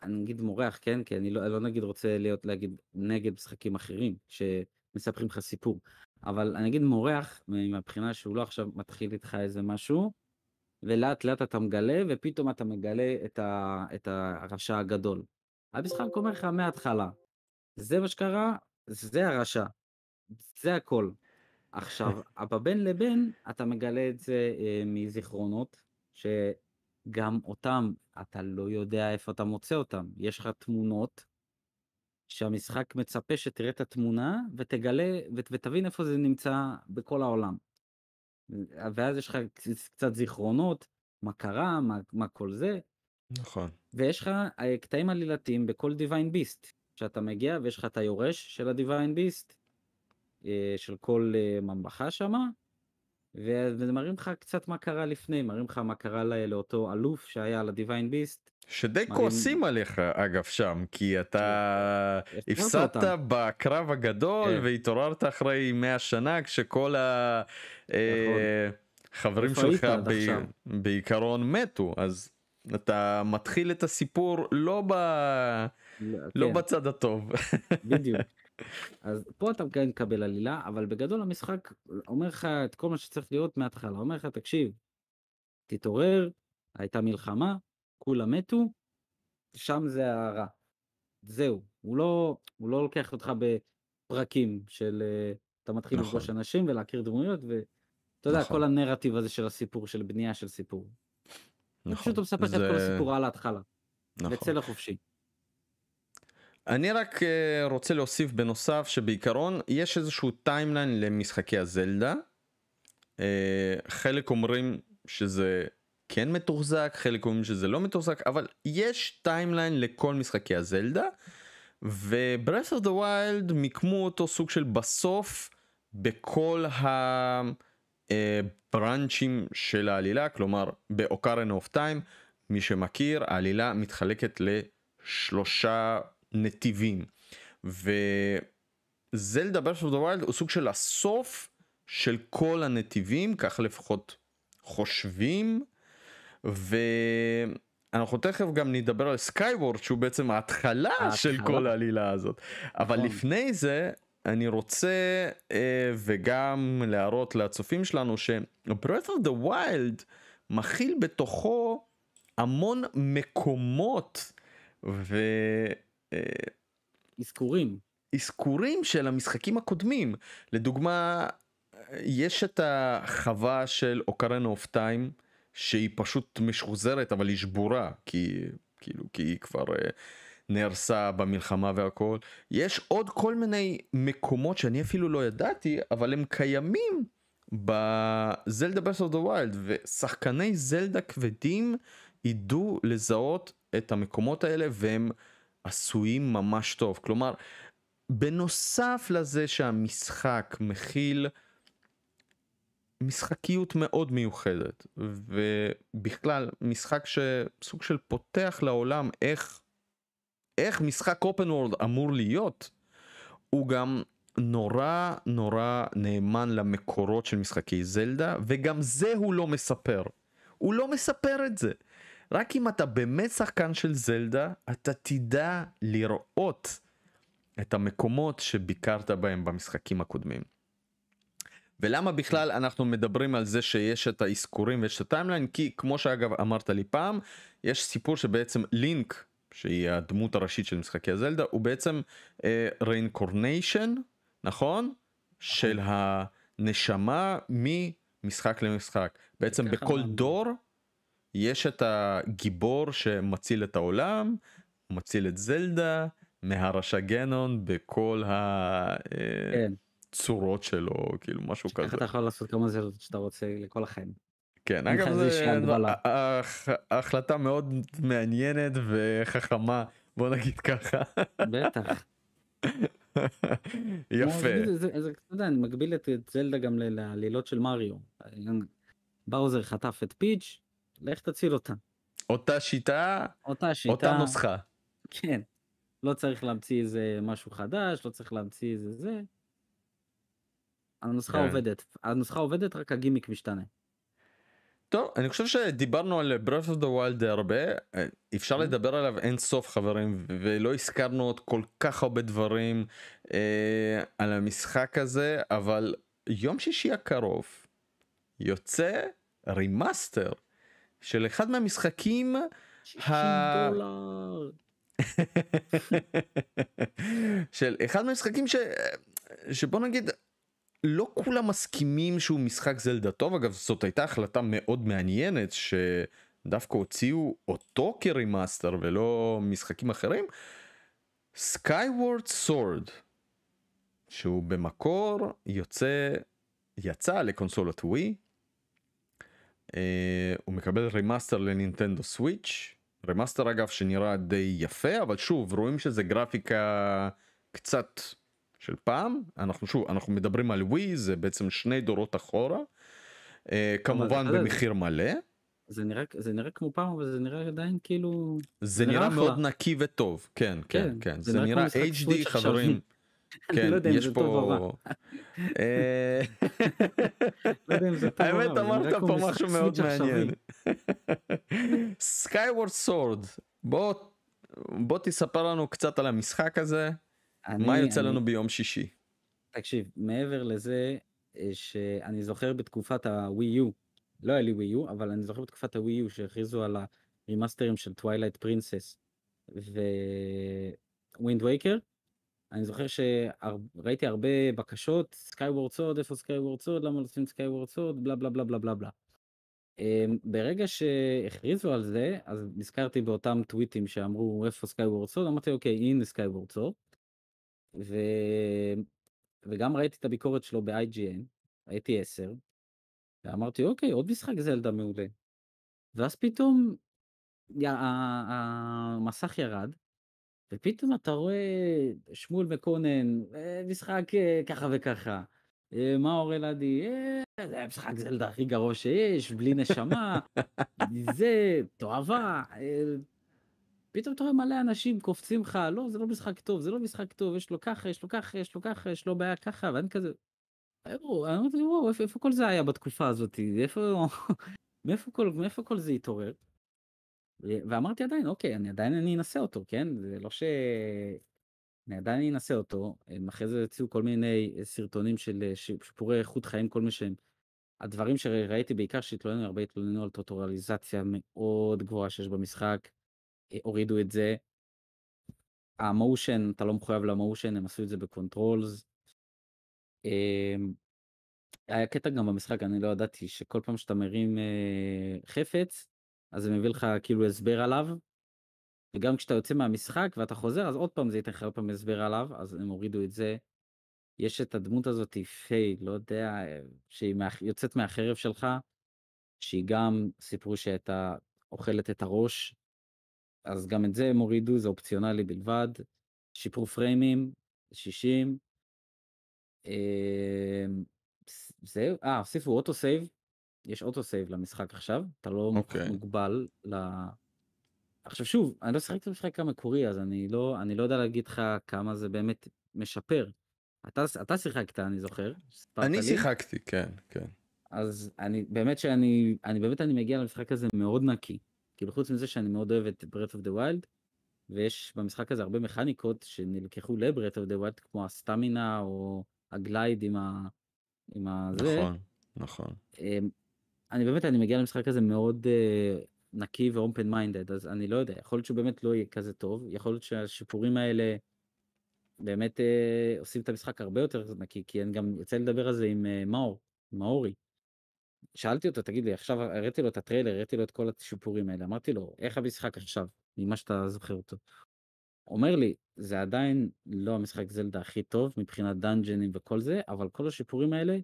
אני אגיד מורח, כן? כי אני לא, לא נגיד רוצה להיות, להגיד נגד משחקים אחרים, שמספרים לך סיפור. אבל אני אגיד מורח, מהבחינה שהוא לא עכשיו מתחיל איתך איזה משהו, ולאט לאט אתה מגלה, ופתאום אתה מגלה את, ה, את הרשע הגדול. המשחק אומר לך מההתחלה, זה מה שקרה, זה הרשע. זה הכל. עכשיו, אבל בין לבין אתה מגלה את זה אה, מזיכרונות, שגם אותם אתה לא יודע איפה אתה מוצא אותם. יש לך תמונות שהמשחק מצפה שתראה את התמונה ותגלה ות, ותבין איפה זה נמצא בכל העולם. ואז יש לך קצת זיכרונות, מה קרה, מה, מה כל זה. נכון. ויש לך אה, קטעים עלילתיים בכל דיוויין ביסט. שאתה מגיע ויש לך את היורש של הדיוויין ביסט, אה, של כל אה, ממלכה שמה, ומראים לך קצת מה קרה לפני, מראים לך מה קרה לאותו אלוף שהיה על הדיוויין ביסט. שדי מראים... כועסים עליך אגב שם, כי אתה. הפסדת בקרב הגדול כן. והתעוררת אחרי 100 שנה כשכל החברים נכון. שלך ב... בעיקרון מתו, אז אתה מתחיל את הסיפור לא ב... לא, לא כן. בצד הטוב. בדיוק. אז פה אתה כן מקבל עלילה, אבל בגדול המשחק אומר לך את כל מה שצריך להיות מההתחלה. אומר לך, תקשיב, תתעורר, הייתה מלחמה, כולם מתו, שם זה הרע. זהו, הוא לא, הוא לא לוקח אותך בפרקים של uh, אתה מתחיל נכון. לפגוש אנשים ולהכיר דמויות, ואתה יודע, נכון. כל הנרטיב הזה של הסיפור, של בנייה של סיפור. נכון. פשוט הוא מספר זה... את כל הסיפור על ההתחלה. נכון. וצא לחופשי. אני רק uh, רוצה להוסיף בנוסף שבעיקרון יש איזשהו timeline למשחקי הזלדה. Uh, חלק אומרים שזה כן מתוחזק, חלק אומרים שזה לא מתוחזק, אבל יש timeline לכל משחקי הזלדה. ו Breath of the Wild מיקמו אותו סוג של בסוף בכל ה branch ים אה, של העלילה, כלומר ב Ocarina of Time, מי שמכיר, העלילה מתחלקת לשלושה נתיבים. וזלדה Breath of the Wild הוא סוג של הסוף של כל הנתיבים, כך לפחות חושבים. ואנחנו תכף גם נדבר על Skyward שהוא בעצם ההתחלה, ההתחלה. של כל העלילה הזאת. אבל נכון. לפני זה אני רוצה אה, וגם להראות לצופים שלנו ש-Breath of the Wild מכיל בתוכו המון מקומות ו... אזכורים. אזכורים של המשחקים הקודמים. לדוגמה, יש את החווה של אוקרן אוף טיים, שהיא פשוט משוחזרת, אבל היא שבורה, כי, כאילו, כי היא כבר uh, נהרסה במלחמה והכל. יש עוד כל מיני מקומות שאני אפילו לא ידעתי, אבל הם קיימים בזלדה Breath of the Wild, ושחקני זלדה כבדים ידעו לזהות את המקומות האלה, והם... עשויים ממש טוב. כלומר, בנוסף לזה שהמשחק מכיל משחקיות מאוד מיוחדת, ובכלל משחק שסוג של פותח לעולם איך, איך משחק open world אמור להיות, הוא גם נורא נורא נאמן למקורות של משחקי זלדה, וגם זה הוא לא מספר. הוא לא מספר את זה. רק אם אתה באמת שחקן של זלדה, אתה תדע לראות את המקומות שביקרת בהם במשחקים הקודמים. ולמה בכלל אנחנו מדברים על זה שיש את האזכורים ויש את הטיימליין? כי כמו שאגב אמרת לי פעם, יש סיפור שבעצם לינק, שהיא הדמות הראשית של משחקי הזלדה, הוא בעצם reincarnation, uh, נכון? של הנשמה ממשחק למשחק. בעצם בכל דור יש את הגיבור שמציל את העולם, מציל את זלדה מהרשע גנון בכל הצורות כן. שלו, כאילו משהו כזה. איך אתה יכול לעשות כמה זלדות שאתה רוצה לכל החיים. כן, אגב זה החלטה מאוד מעניינת וחכמה, בוא נגיד ככה. בטח. יפה. זה, אתה יודע, אני מגביל את זלדה גם לעלילות של מריו. באוזר חטף את פיץ', לך תציל אותה. אותה שיטה, אותה שיטה, אותה נוסחה. כן. לא צריך להמציא איזה משהו חדש, לא צריך להמציא איזה זה. הנוסחה כן. עובדת. הנוסחה עובדת, רק הגימיק משתנה. טוב, אני חושב שדיברנו על Breath of the Wild הרבה, אפשר mm-hmm. לדבר עליו אין סוף חברים, ולא הזכרנו עוד כל כך הרבה דברים אה, על המשחק הזה, אבל יום שישי הקרוב יוצא remaster של אחד מהמשחקים ה... דולר. של אחד מהמשחקים ש... שבוא נגיד לא כולם מסכימים שהוא משחק זלדה טוב אגב זאת הייתה החלטה מאוד מעניינת שדווקא הוציאו אותו כ remaster ולא משחקים אחרים. Skyward Sword שהוא במקור יוצא יצא לקונסולת ווי. Uh, הוא מקבל remaster ל Nintendo Switch remaster אגב שנראה די יפה אבל שוב רואים שזה גרפיקה קצת של פעם אנחנו שוב אנחנו מדברים על ווי זה בעצם שני דורות אחורה uh, כמובן במחיר מלא. זה נראה זה נראה כמו פעם אבל זה נראה עדיין כאילו זה נראה מאוד נקי וטוב כן כן כן, כן. זה, זה נראה HD חברים. כן, לא יש פה... אה, לא האמת אמרת פה משהו מאוד מעניין. Skyward Sword בוא בוא תספר לנו קצת על המשחק הזה מה יוצא לנו ביום שישי. תקשיב מעבר לזה אה, שאני זוכר בתקופת הווי יו לא היה לי ווי יו אבל אני זוכר בתקופת הווי יו שהכריזו על הרימאסטרים של Twilight Princess Wind Waker אני זוכר שראיתי הרבה בקשות, Skyward Sword, איפה Skyward Sword, למה לא עושים Skyward Sword, בלה בלה בלה בלה בלה בלה. אמ, ברגע שהכריזו על זה, אז נזכרתי באותם טוויטים שאמרו איפה Skyward Sword, אמרתי אוקיי, הנה Skyward Sword. ו... וגם ראיתי את הביקורת שלו ב-IGN, הייתי 10, ואמרתי אוקיי, עוד משחק זלדה מעולה. ואז פתאום יא, המסך ירד, ופתאום אתה רואה שמואל מקונן, אה, משחק אה, ככה וככה. אה, מאור אלעדי, זה המשחק זלדה הכי גרוע שיש, בלי נשמה, זה, תועבה. פתאום אתה רואה מלא אנשים קופצים לך, לא, זה לא משחק טוב, זה לא משחק טוב, יש לו ככה, יש לו ככה, יש לו ככה, יש לו בעיה ככה, ואני כזה... אמרתי, וואו, איפה, כל זה היה בתקופה הזאת? איפה... מאיפה כל זה התעורר? ואמרתי עדיין, אוקיי, אני עדיין אני אנסה אותו, כן? זה לא ש... אני עדיין אנסה אותו. אחרי זה הציעו כל מיני סרטונים של שיפורי איכות חיים כל מי שהם. הדברים שראיתי בעיקר שהתלוננו, הרבה התלוננו על טוטורליזציה מאוד גבוהה שיש במשחק, אה, הורידו את זה. ה motion, אתה לא מחויב ל motion, הם עשו את זה ב controls. אמ, היה קטע גם במשחק, אני לא ידעתי, שכל פעם שאתה מרים אה, חפץ, אז זה מביא לך כאילו הסבר עליו. וגם כשאתה יוצא מהמשחק ואתה חוזר אז עוד פעם זה ייתן לך עוד פעם הסבר עליו אז הם הורידו את זה. יש את הדמות הזאת Fi לא יודע שהיא יוצאת מהחרב שלך שהיא גם סיפרו שהייתה אוכלת את הראש. אז גם את זה הם הורידו זה אופציונלי בלבד. שיפרו פריימים 60. אמ, זהו אה הוסיפו auto save יש auto save למשחק עכשיו, אתה לא אוקיי. מוגבל ל... עכשיו שוב, אני לא שיחקתי במשחק המקורי, אז אני לא, אני לא יודע להגיד לך כמה זה באמת משפר. אתה, אתה שיחקת, אני זוכר. אני לי. שיחקתי, כן, כן. אז אני באמת שאני, אני באמת אני מגיע למשחק הזה מאוד נקי. כאילו חוץ מזה שאני מאוד אוהב את Breath of the Wild, ויש במשחק הזה הרבה מכניקות שנלקחו ל-Breath of the Wild, כמו הסטמינה או הגלייד עם ה... עם ה... נכון, נכון. אני באמת, אני מגיע למשחק הזה מאוד uh, נקי ו open minded, אז אני לא יודע, יכול להיות שהוא באמת לא יהיה כזה טוב, יכול להיות שהשיפורים האלה באמת uh, עושים את המשחק הרבה יותר נקי, כי אני גם יוצא לדבר על זה עם uh, מאור, מאורי. שאלתי אותו, תגיד לי, עכשיו הראיתי לו את הטריילר, הראיתי לו את כל השיפורים האלה, אמרתי לו, איך המשחק עכשיו, ממה שאתה זוכר אותו. אומר לי, זה עדיין לא המשחק זלדה הכי טוב מבחינת דאנג'נים וכל זה, אבל כל השיפורים האלה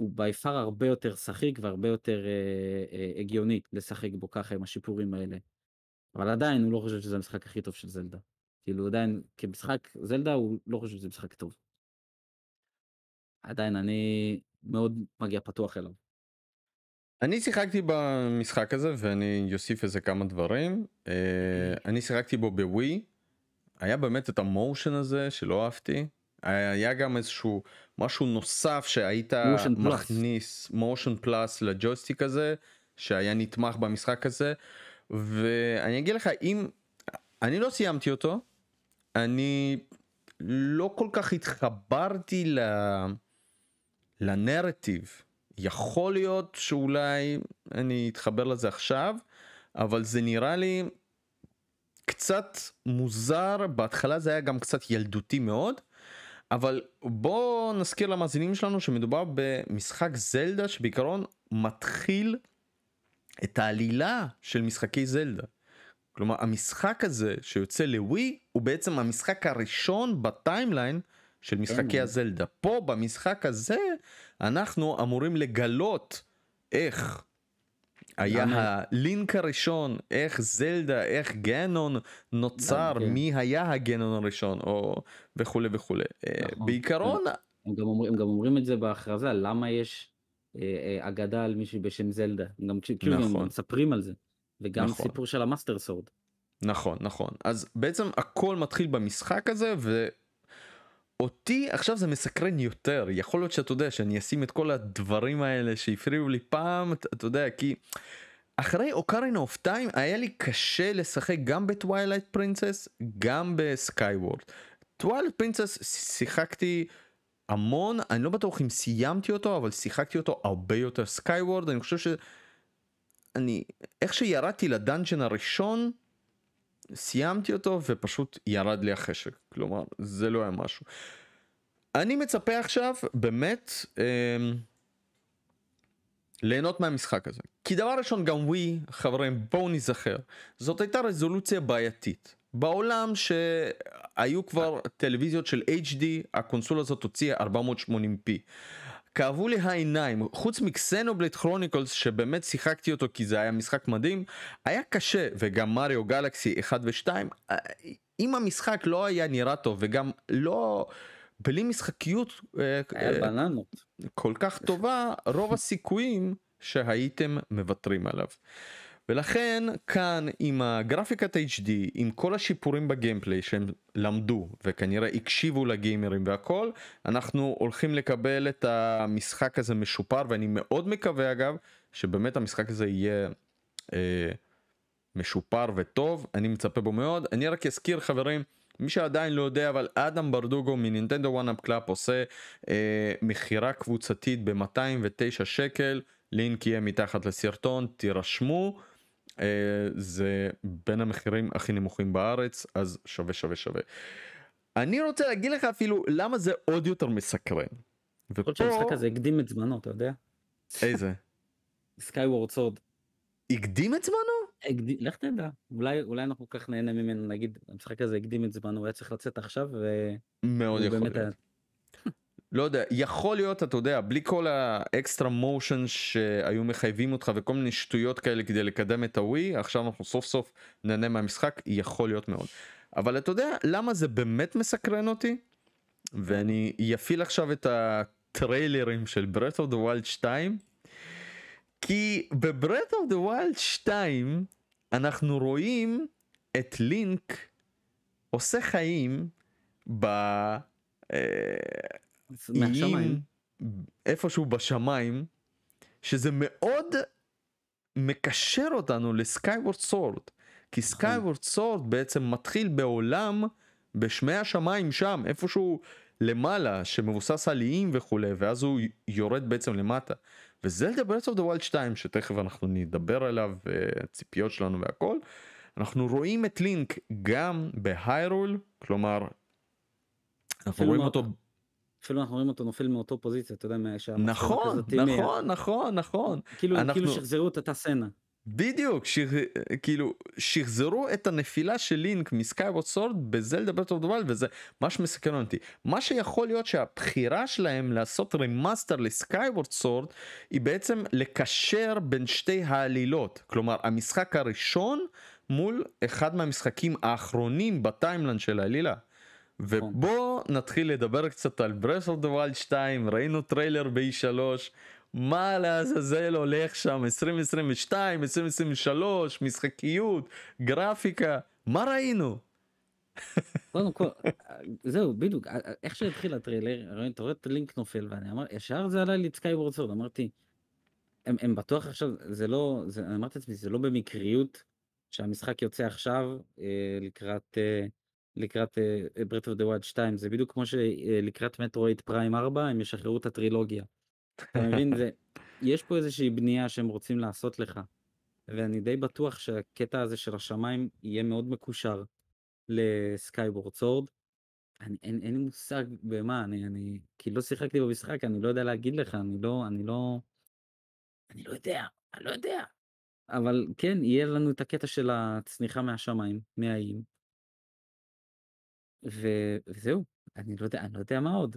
הוא בי פאר הרבה יותר שחיק והרבה יותר אה, אה, הגיוני לשחק בו ככה עם השיפורים האלה. אבל עדיין הוא לא חושב שזה המשחק הכי טוב של זלדה. כאילו עדיין כמשחק זלדה הוא לא חושב שזה משחק טוב. עדיין אני מאוד מגיע פתוח אליו. אני שיחקתי במשחק הזה ואני אוסיף איזה כמה דברים. אה, אני שיחקתי בו בווי. היה באמת את המושן הזה שלא אהבתי. היה גם איזשהו משהו נוסף שהיית מכניס מושן פלאס לג'ויסטיק הזה שהיה נתמך במשחק הזה. ואני אגיד לך אם אני לא סיימתי אותו אני לא כל כך התחברתי ל... לנרטיב. יכול להיות שאולי אני אתחבר לזה עכשיו אבל זה נראה לי קצת מוזר, בהתחלה זה היה גם קצת ילדותי מאוד, אבל בואו נזכיר למאזינים שלנו שמדובר במשחק זלדה שבעיקרון מתחיל את העלילה של משחקי זלדה. כלומר המשחק הזה שיוצא לווי הוא בעצם המשחק הראשון בטיימליין של משחקי. הזלדה. פה במשחק הזה אנחנו אמורים לגלות איך היה הלינק הראשון, איך זלדה, איך גנון נוצר, כן. מי היה הגנון הראשון, או וכולי וכולי. אה, נכון. בעיקרון, הם גם אומרים, הם גם אומרים את זה בהכרזה, למה יש אה, אה, אגדה על מישהו בשם זלדה. הם גם כאילו הם נכון. מספרים על זה. וגם נכון. סיפור של ה Master Sword. נכון, נכון. אז בעצם הכל מתחיל במשחק הזה, ואותי עכשיו זה מסקרן יותר. יכול להיות שאתה יודע שאני אשים את כל הדברים האלה שהפריעו לי פעם, אתה, אתה יודע, כי אחרי Ocarina of Time היה לי קשה לשחק גם ב Twilight Princess, גם ב Skyward. Twilight Princess שיחקתי המון, אני לא בטוח אם סיימתי אותו, אבל שיחקתי אותו הרבה יותר Skyward, אני חושב ש... אני, איך שירדתי לדאנג'ן הראשון, סיימתי אותו ופשוט ירד לי החשק, כלומר זה לא היה משהו. אני מצפה עכשיו באמת אה, ליהנות מהמשחק הזה. כי דבר ראשון גם ווי, חברים בואו נזכר, זאת הייתה רזולוציה בעייתית. בעולם שהיו כבר טלוויזיות של HD, הקונסולה הזאת הוציאה 480p. כאבו לי העיניים, חוץ מקסנובלייד כרוניקלס שבאמת שיחקתי אותו כי זה היה משחק מדהים, היה קשה, וגם מריו גלקסי 1 ו-2, אם המשחק לא היה נראה טוב וגם לא, בלי משחקיות אה, אה. כל כך טובה, רוב הסיכויים שהייתם מוותרים עליו. ולכן כאן עם הגרפיקת HD, עם כל השיפורים בגיימפליי שהם למדו וכנראה הקשיבו לגיימרים והכל, אנחנו הולכים לקבל את המשחק הזה משופר ואני מאוד מקווה אגב שבאמת המשחק הזה יהיה אה, משופר וטוב, אני מצפה בו מאוד. אני רק אזכיר חברים, מי שעדיין לא יודע אבל אדם ברדוגו מ Nintendo 1UP Club עושה אה, מכירה קבוצתית ב-209 שקל, לינק יהיה מתחת לסרטון, תירשמו. אה, זה בין המחירים הכי נמוכים בארץ אז שווה שווה שווה. אני רוצה להגיד לך אפילו למה זה עוד יותר מסקרן. להיות שהמשחק הזה הקדים את זמנו, אתה יודע? איזה? Skyward Sword. הקדים את זמנו? לך תדע, אולי אולי אנחנו כל כך נהנה ממנו, נגיד, המשחק הזה הקדים את זמנו, הוא היה צריך לצאת עכשיו, ו... מאוד יכול להיות. לא יודע, יכול להיות, אתה יודע, בלי כל ה extra motion שהיו מחייבים אותך וכל מיני שטויות כאלה כדי לקדם את הווי, עכשיו אנחנו סוף סוף נהנה מהמשחק, יכול להיות מאוד. אבל אתה יודע למה זה באמת מסקרן אותי? ואני אפעיל עכשיו את הטריילרים של Breath of the Wild 2, כי ב Breath of the Wild 2 אנחנו רואים את לינק עושה חיים ב... איים איפשהו בשמיים שזה מאוד מקשר אותנו ל Skyward Sword כי נכון. Skyward Sword בעצם מתחיל בעולם בשמי השמיים שם איפשהו למעלה שמבוסס על איים וכולי ואז הוא יורד בעצם למטה. וזלדה Breath of the Wild 2 שתכף אנחנו נדבר עליו והציפיות שלנו והכל אנחנו רואים את לינק גם בהיירול כלומר אנחנו רואים אותו אפילו אנחנו רואים אותו נופל מאותו פוזיציה, אתה יודע, מה- שהמצלמה נכון נכון נכון נכון כאילו אנחנו- כאילו שחזרו את אותה סצנה. בדיוק שח... כאילו שחזרו את הנפילה של לינק מ Skyward Sword בזלדה Breath of the Wild וזה מה שמסקרן אותי מה שיכול להיות שהבחירה שלהם לעשות remaster ל Skyward Sword היא בעצם לקשר בין שתי העלילות כלומר המשחק הראשון מול אחד מהמשחקים האחרונים ב timeline של העלילה. ובוא נתחיל לדבר קצת על Breath of the Wild 2 ראינו טריילר ב-E3 מה לעזאזל הולך שם? 2022 2023 משחקיות גרפיקה מה ראינו? קודם כל, זהו, בדיוק, איך שהתחיל הטריילר, אתה רואה את הלינק נופל, ואני אמר, ישר זה עלה לי את Skyward Sword, אמרתי, הם, הם בטוח עכשיו, זה לא, זה, אני אמרתי לעצמי, זה לא במקריות שהמשחק יוצא עכשיו אה, לקראת, אה, לקראת Breath of the Wild 2, זה בדיוק כמו שלקראת Metroid Prime 4 הם ישחררו את הטרילוגיה. אתה מבין, זה, יש פה איזושהי בנייה שהם רוצים לעשות לך. ואני די בטוח שהקטע הזה של השמיים יהיה מאוד מקושר ל Skyward Sword. אני, אין, אין לי מושג במה, אני, אני, כי לא שיחקתי במשחק, אני לא יודע להגיד לך, אני לא, אני לא, אני לא יודע, אני לא יודע. אבל כן, יהיה לנו את הקטע של הצניחה מהשמיים, מהאיים. וזהו, אני לא יודע, אני לא יודע מה עוד.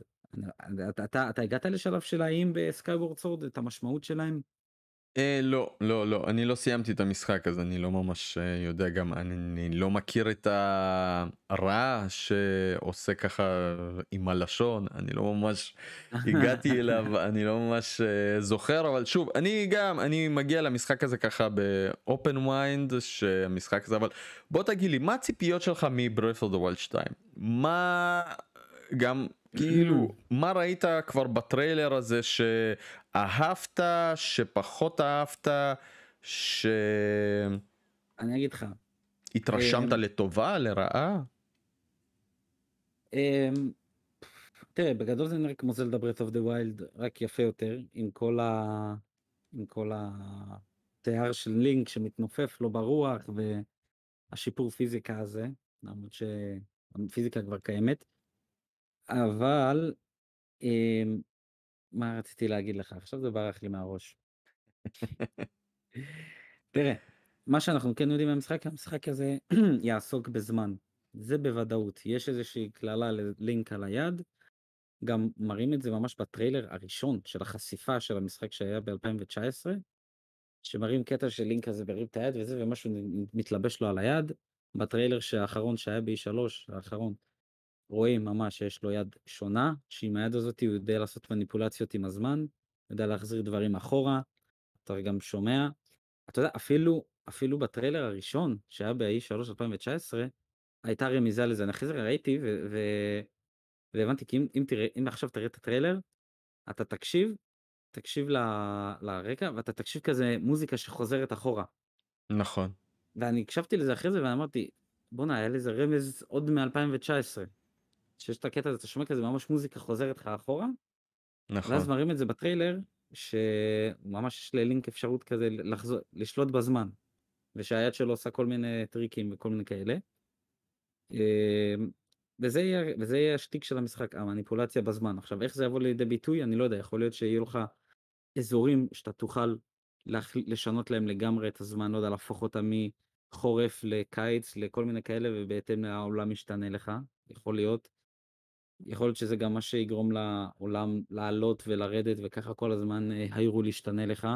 אתה, אתה, אתה הגעת לשלב של האיים ב Skyward Sword, את המשמעות שלהם? אה, לא, לא, לא, אני לא סיימתי את המשחק אז אני לא ממש אה, יודע גם, אני, אני לא מכיר את הרע שעושה ככה עם הלשון, אני לא ממש הגעתי אליו, אני לא ממש אה, זוכר, אבל שוב, אני גם, אני מגיע למשחק הזה ככה ב open mind, שהמשחק הזה, אבל בוא תגיד לי, מה הציפיות שלך of the Wild 2? מה גם כאילו מה ראית כבר בטריילר הזה שאהבת שפחות אהבת שהתרשמת אני אגיד לך, אמ, לטובה לרעה? אמ, תראה, בגדול זה נראה כמו זלדה ברית אוף דה ויילד, רק יפה יותר, עם כל ה... עם כל התיאר של לינק שמתנופף לו ברוח, והשיפור פיזיקה הזה, למרות שהפיזיקה כבר קיימת. אבל, אמ, מה רציתי להגיד לך? עכשיו זה ברח לי מהראש. תראה, מה שאנחנו כן יודעים מהמשחק, המשחק הזה יעסוק בזמן. זה בוודאות. יש איזושהי קללה ללינק על היד, גם מראים את זה ממש בטריילר הראשון של החשיפה של המשחק שהיה ב-2019, שמראים קטע של לינק כזה מרים את היד וזה, ומשהו מתלבש לו על היד. בטריילר האחרון שהיה ב-E3, האחרון, רואים ממש שיש לו יד שונה, שעם היד הזאת הוא יודע לעשות מניפולציות עם הזמן, יודע להחזיר דברים אחורה, אתה גם שומע. אתה יודע, אפילו, אפילו בטריילר הראשון שהיה ב-E3 2019, הייתה רמיזה לזה. אני אחרי זה ראיתי ו... ו... והבנתי כי אם, אם, תראה, אם עכשיו תראה את הטריילר, אתה תקשיב, תקשיב ל... לרקע, ואתה תקשיב כזה מוזיקה שחוזרת אחורה. נכון. ואני הקשבתי לזה אחרי זה ואמרתי, בואנה, היה לזה רמז עוד מ-2019. שיש את הקטע הזה, אתה שומע כזה ממש מוזיקה חוזרת לך אחורה, נכון. ואז מראים את זה בטריילר, שממש יש ללינק אפשרות כזה לחזור, לשלוט בזמן, ושהיד שלו עושה כל מיני טריקים וכל מיני כאלה. אמ, וזה יהיה, וזה יהיה השטיק של המשחק, המניפולציה בזמן. עכשיו, איך זה יבוא לידי ביטוי, אני לא יודע, יכול להיות שיהיו לך אזורים שאתה תוכל לשנות להם לגמרי את הזמן, לא יודע, להפוך אותם מחורף לקיץ, לכל מיני כאלה, ובהתאם העולם משתנה לך, יכול להיות. יכול להיות שזה גם מה שיגרום לעולם לעלות ולרדת וככה כל הזמן אה, ישתנה לך.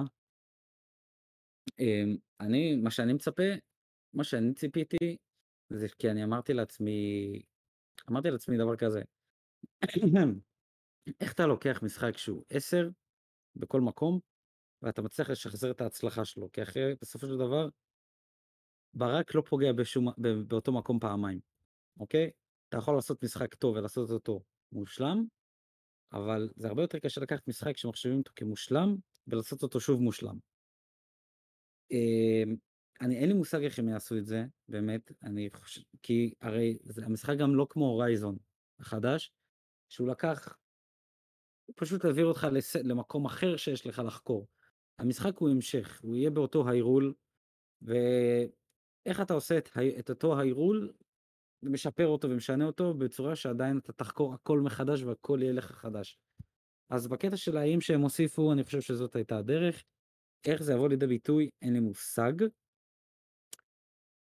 אמ, אני, מה שאני מצפה, מה שאני ציפיתי, זה כי אני אמרתי לעצמי, אמרתי לעצמי דבר כזה, איך אתה לוקח משחק שהוא 10 בכל מקום, ואתה מצליח לשחזר את ההצלחה שלו, כי אחרי, בסופו של דבר, ברק לא פוגע בשום, באותו מקום פעמיים, אוקיי? אתה יכול לעשות משחק טוב ולעשות אותו מושלם, אבל זה הרבה יותר קשה לקחת משחק שמחשבים אותו כמושלם ולעשות אותו שוב מושלם. אמ, אני אין לי מושג איך הם יעשו את זה, באמת, אני חושב, כי הרי זה, המשחק גם לא כמו הורייזון החדש, שהוא לקח, הוא פשוט העביר אותך לס, למקום אחר שיש לך לחקור. המשחק הוא המשך, הוא יהיה באותו היירול, ואיך אתה עושה את, את אותו היירול ומשפר אותו ומשנה אותו בצורה שעדיין אתה תחקור הכל מחדש והכל יהיה לך חדש. אז בקטע של האם שהם הוסיפו, אני חושב שזאת הייתה הדרך. איך זה יבוא לידי ביטוי, אין לי מושג.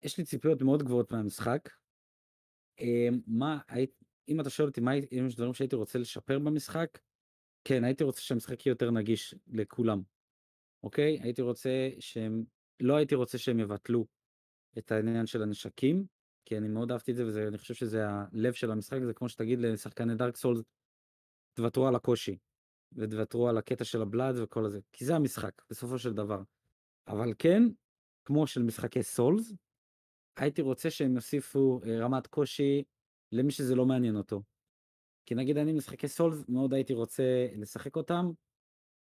יש לי ציפיות מאוד גבוהות מהמשחק. אמ, מה, אם אתה שואל אותי מה, אם יש דברים שהייתי רוצה לשפר במשחק, כן, הייתי רוצה שהמשחק יהיה יותר נגיש לכולם. אוקיי? הייתי רוצה שהם, לא הייתי רוצה שהם יבטלו את העניין של הנשקים, כי אני מאוד אהבתי את זה ואני חושב שזה הלב של המשחק זה כמו שתגיד לשחקני דארק סולס תוותרו על הקושי ותוותרו על הקטע של הבלאד וכל הזה כי זה המשחק בסופו של דבר. אבל כן כמו של משחקי Souls הייתי רוצה שהם יוסיפו אה, רמת קושי למי שזה לא מעניין אותו. כי נגיד אני משחקי Souls מאוד הייתי רוצה לשחק אותם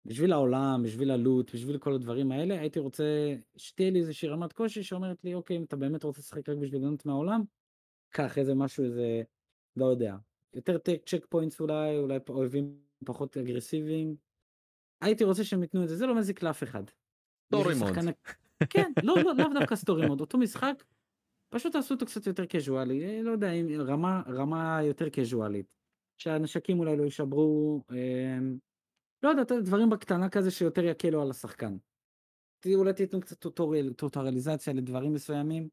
בשביל העולם, בשביל ה loot, בשביל כל הדברים האלה, הייתי רוצה שתהיה לי איזושהי רמת קושי שאומרת לי, אוקיי, אם אתה באמת רוצה לשחק רק בשביל ליהנות מהעולם, קח איזה משהו, איזה, לא יודע, יותר checkpoints אולי, אולי אויבים פחות אגרסיביים. הייתי רוצה שהם ייתנו את זה, זה לא מזיק לאף אחד. story mode. כן, לא, לא, לאו דווקא story mode, אותו משחק, פשוט תעשו אותו קצת יותר קזואלי, אה, לא יודע, רמה, רמה יותר קזואלית. שהנשקים אולי לא יישברו, אה, לא יודע, דברים בקטנה כזה שיותר יקלו על השחקן. אולי תיתנו קצת tutorial, טוטוריאליזציה לדברים מסוימים,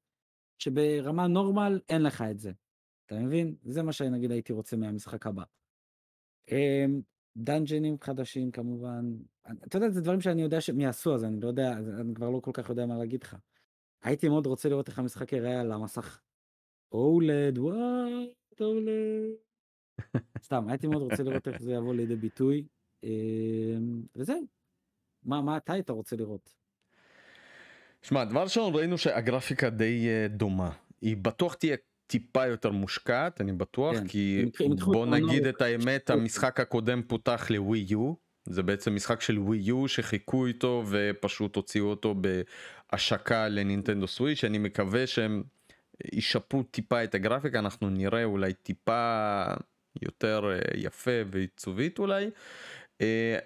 שברמה normal אין לך את זה. אתה מבין? זה מה שאני נגיד הייתי רוצה מהמשחק הבא. אמ, דאנג'נים חדשים כמובן, אתה יודע, זה דברים שאני יודע שהם יעשו, אז אני לא יודע, אני כבר לא כל כך יודע מה להגיד לך. הייתי מאוד רוצה לראות איך המשחק יראה על המסך. אולד, וואי, אולד. סתם, הייתי מאוד רוצה לראות איך זה יבוא לידי ביטוי. אמ, וזהו. מה, מה אתה היית רוצה לראות? שמע, דבר ראשון ראינו שהגרפיקה די אה, דומה. היא בטוח תהיה טיפה יותר מושקעת, אני בטוח, כן. כי בוא נגיד את האמת, המשחק הקודם פותח לווי יו. זה בעצם משחק של ווי יו שחיכו איתו ופשוט הוציאו אותו בהשקה לנינטנדו סוויץ' אני מקווה שהם ישפרו טיפה את הגרפיקה אנחנו נראה אולי טיפה יותר אה, יפה ועיצובית אולי. אה,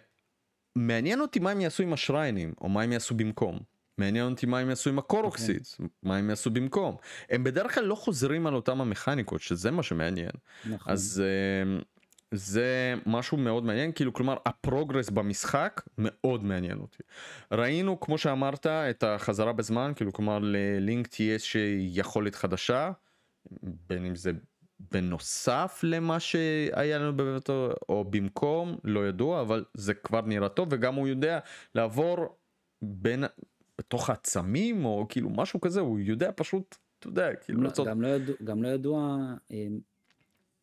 מעניין אותי מה הם יעשו עם השריינים או מה הם יעשו במקום. מעניין אותי מה הם יעשו עם הקורוקסידס, okay. אוקיי. מה הם יעשו במקום. הם בדרך כלל לא חוזרים על אותם המכניקות, שזה מה שמעניין. נכון. אז uh, זה משהו מאוד מעניין, כאילו כלומר ה progress במשחק מאוד מעניין אותי. ראינו כמו שאמרת את החזרה בזמן, כאילו כלומר ללינק תהיה שיכולת חדשה, בין אם זה בנוסף למה שהיה לנו ב Breath או במקום, לא ידוע, אבל זה כבר נראה טוב וגם הוא יודע לעבור בין בתוך העצמים או כאילו משהו כזה הוא יודע פשוט אתה יודע כאילו לא, לצות... גם, לא ידוע, גם לא ידוע אה,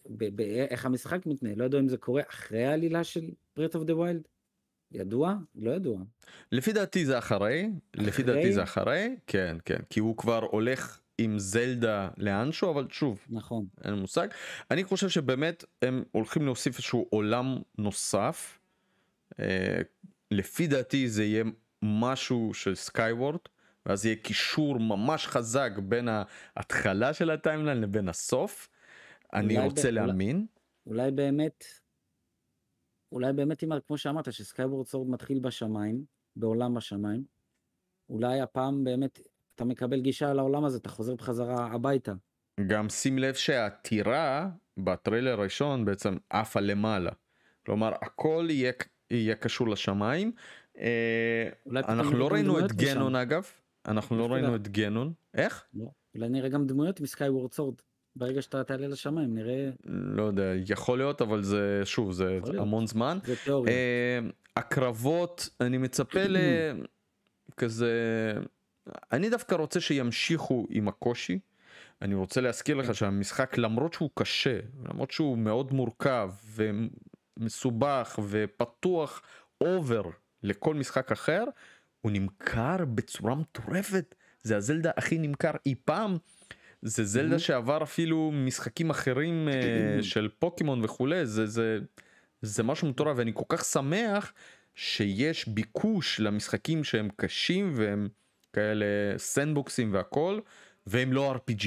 ב- ב- איך המשחק מתנהל לא ידוע אם זה קורה אחרי העלילה של ברית אוף דה ויילד. ידוע? לא ידוע. לפי דעתי זה אחרי, אחרי, לפי דעתי זה אחרי, כן כן, כי הוא כבר הולך עם זלדה לאנשהו, אבל שוב, נכון, אין מושג. אני חושב שבאמת הם הולכים להוסיף איזשהו עולם נוסף. אה, לפי דעתי זה יהיה משהו של Skyward ואז יהיה קישור ממש חזק בין ההתחלה של ה timeline לבין הסוף. אני רוצה ב- להאמין. אולי, אולי באמת, אולי באמת אם כמו שאמרת ש Skyward Sword מתחיל בשמיים, בעולם השמיים, אולי הפעם באמת אתה מקבל גישה לעולם הזה, אתה חוזר בחזרה הביתה. גם שים לב שהטירה בטריילר הראשון בעצם עפה למעלה. כלומר הכל יהיה, יהיה קשור לשמיים. אה, אנחנו לא ראינו את גנון אגב. אנחנו לא ראינו את גנון. איך? לא. אולי נראה גם דמויות מסקאי וורד סורד ברגע שאתה תעלה לשמיים נראה לא יודע יכול להיות אבל זה שוב זה המון זמן. אה, הקרבות אני מצפה לכזה אני דווקא רוצה שימשיכו עם הקושי. אני רוצה להזכיר לך. שהמשחק למרות שהוא קשה למרות שהוא מאוד מורכב ומסובך ופתוח אובר לכל משחק אחר, הוא נמכר בצורה מטורפת. זה הזלדה הכי נמכר אי פעם. זה זלדה שעבר אפילו משחקים אחרים uh, של פוקימון וכולי, זה, זה, זה משהו מטורף ואני כל כך שמח שיש ביקוש למשחקים שהם קשים והם כאלה סנדבוקסים והכל, והם לא RPG,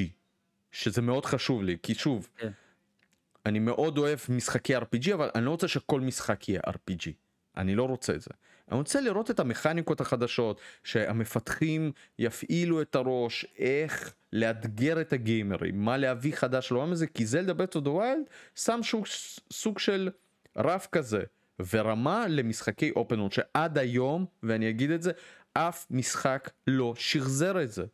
שזה מאוד חשוב לי, כי שוב, yeah. כן. אני מאוד אוהב משחקי RPG, אבל אני לא רוצה שכל משחק יהיה RPG. אני לא רוצה את זה. אני רוצה לראות את המכניקות החדשות, שהמפתחים יפעילו את הראש, איך לאתגר את הגיימרים, מה להביא חדש לעולם הזה, כי זלדה Breath of the Wild שם סוג, סוג של רף כזה, ורמה למשחקי open world, שעד היום, ואני אגיד את זה, אף משחק לא שחזר את זה.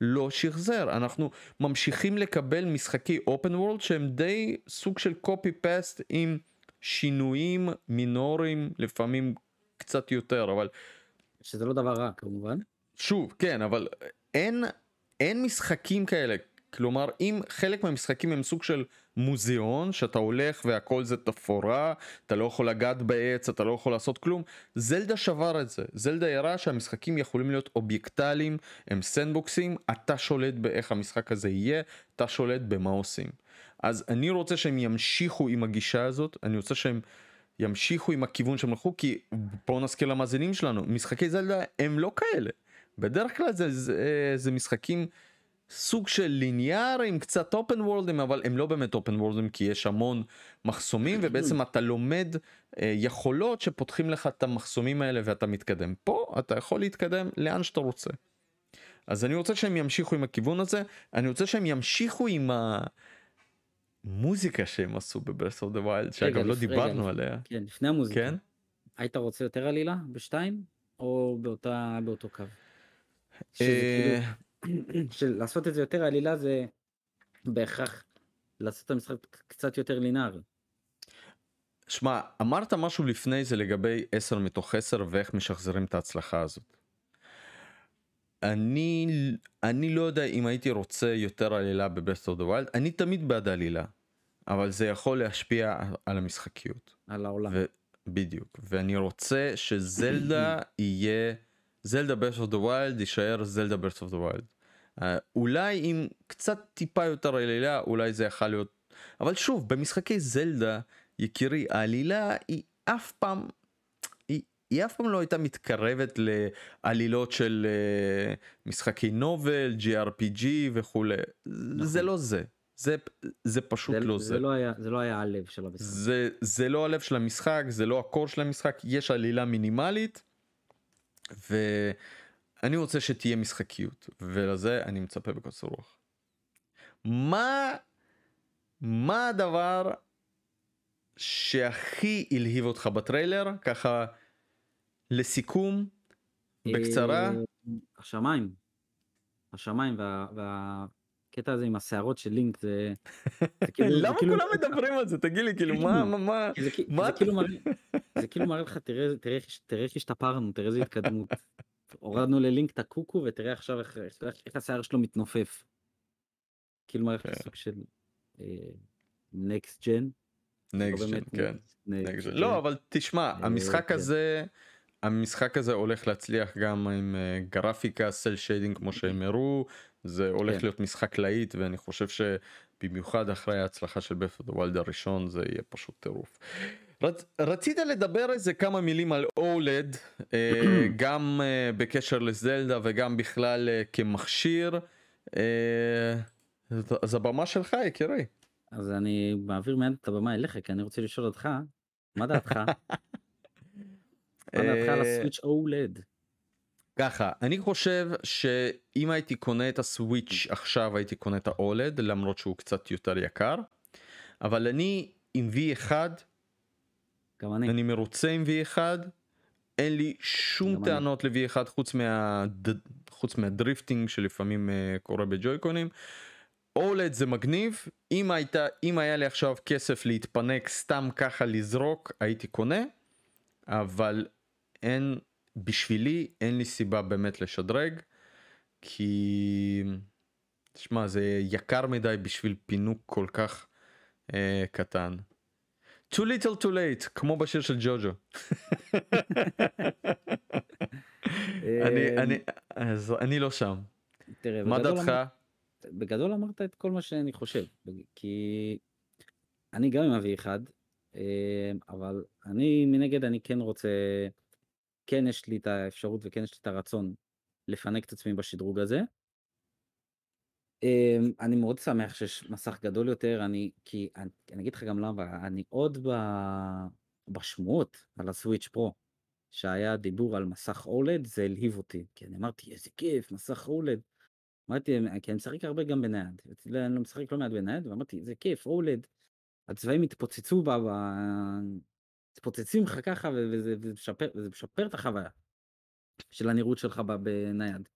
לא שחזר, אנחנו ממשיכים לקבל משחקי אופן וורלד שהם די סוג של קופי פסט עם שינויים מינוריים לפעמים קצת יותר אבל שזה לא דבר רע כמובן. שוב כן אבל אין אין משחקים כאלה. כלומר אם חלק מהמשחקים הם סוג של מוזיאון שאתה הולך והכל זה תפאורה אתה לא יכול לגעת בעץ אתה לא יכול לעשות כלום. זלדה שבר את זה. זלדה הראה שהמשחקים יכולים להיות אובייקטליים הם סנדבוקסים אתה שולט באיך המשחק הזה יהיה אתה שולט במה עושים. אז אני רוצה שהם ימשיכו עם הגישה הזאת אני רוצה שהם ימשיכו עם הכיוון שהם הלכו כי בואו נזכיר למאזינים שלנו משחקי זלדה הם לא כאלה. בדרך כלל זה, זה, זה משחקים סוג של ליניאריים קצת אופן וורלדים אבל הם לא באמת אופן וורלדים כי יש המון מחסומים ובעצם אתה לומד אה, יכולות שפותחים לך את המחסומים האלה ואתה מתקדם פה אתה יכול להתקדם לאן שאתה רוצה. אז אני רוצה שהם ימשיכו עם הכיוון הזה, אני רוצה שהם ימשיכו עם המוזיקה שהם עשו ב Breath of the Wild, שאגב לא דיברנו לפ- עליה. כן, לפני המוזיקה. כן? היית רוצה יותר עלילה בשתיים, או באותה, באותו קו? שזה אה, כאילו, של לעשות את זה יותר עלילה זה בהכרח לעשות את המשחק קצת יותר לינארי. שמע, אמרת משהו לפני זה לגבי 10 מתוך 10 ואיך משחזרים את ההצלחה הזאת. אני, אני לא יודע אם הייתי רוצה יותר עלילה ב Breath of the Wild, אני תמיד בעד עלילה, אבל זה יכול להשפיע על המשחקיות. על העולם. ו... בדיוק, ואני רוצה שזלדה יהיה, זלדה Breath of the Wild יישאר זלדה Breath of the Wild. אולי עם קצת טיפה יותר עלילה, אולי זה יכול להיות, אבל שוב, במשחקי זלדה, יקירי, העלילה היא אף פעם, היא, היא אף פעם לא הייתה מתקרבת לעלילות של uh, משחקי נובל, GRPG וכולי, נכון. זה לא זה. זה, זה פשוט זה, לא זה. זה. לא היה, זה לא היה הלב של המשחק. זה, זה לא הלב של המשחק, זה לא הקור של המשחק, יש עלילה מינימלית, ואני רוצה שתהיה משחקיות, ולזה אני מצפה בקוצר רוח. מה, מה הדבר שהכי הלהיב אותך בטריילר, ככה לסיכום, בקצרה? אה, השמיים. השמיים וה... וה... הקטע הזה עם השערות של לינק זה, כאילו, למה כאילו, כולם מדברים על זה? תגיד לי, כאילו, מה, מה, מה, מה זה כאילו מראה, זה כאילו מראה לך, תראה איך השתפרנו, תראה איזה התקדמות. הורדנו ללינק את הקוקו ותראה עכשיו איך, איך, איך השיער שלו מתנופף. כאילו מראה לך כן. סוג של next gen. Next gen, כן. next gen. לא אבל תשמע אה, המשחק כן. הזה המשחק הזה הולך להצליח גם עם אה, גרפיקה cel shading כמו שהם הראו זה הולך כן. להיות משחק להיט ואני חושב שבמיוחד אחרי ההצלחה של Breath of the Wild הראשון זה יהיה פשוט טירוף. רצ, רצית לדבר איזה כמה מילים על אולד גם אה, בקשר לזלדה וגם בכלל אה, כמכשיר אה, אז- הבמה שלך יקירי. אז אני מעביר מיד את הבמה אליך, כי אני רוצה לשאול אותך, מה דעתך? מה דעתך על אה, הסוויץ' OLED? ככה אני חושב שאם הייתי קונה את הסוויץ' עכשיו הייתי קונה את האולד למרות שהוא קצת יותר יקר אבל אני עם V1 גם אני. אני מרוצה עם V1 אין לי שום. טענות ל-V1 חוץ, מה... חוץ מהדריפטינג שלפעמים uh, קורה בג'ויקונים. אולד זה מגניב אם הייתה אם היה לי עכשיו כסף להתפנק סתם ככה לזרוק הייתי קונה אבל אין בשבילי אין לי סיבה באמת לשדרג כי תשמע זה יקר מדי בשביל פינוק כל כך אה, קטן. Too little too late כמו בשיר של ג'וג'ו. אני אה, אני אז אני לא שם תראה, מה דעתך? בגדול אמרת את כל מה שאני חושב, כי אני גם עם ה-V1, אה, אבל אני מנגד אני כן רוצה, כן יש לי את האפשרות וכן יש לי את הרצון לפנק את עצמי בשדרוג הזה. אה, אני מאוד שמח שיש מסך גדול יותר, אני, כי אני, אני אגיד לך גם למה, אני עוד ב, בשמועות על הסוויץ' פרו, שהיה דיבור על מסך אולד, זה הלהיב אותי, כי אני אמרתי איזה כיף, מסך אולד. אמרתי, כי אני משחק הרבה גם בנייד, אצלי אני לא משחק לא מעט בנייד, ואמרתי, זה כיף, אולד, הצבעים התפוצצו, ב... ב- מתפוצצים לך ככה, וזה, משפר, את החוויה של הנראות שלך בנייד.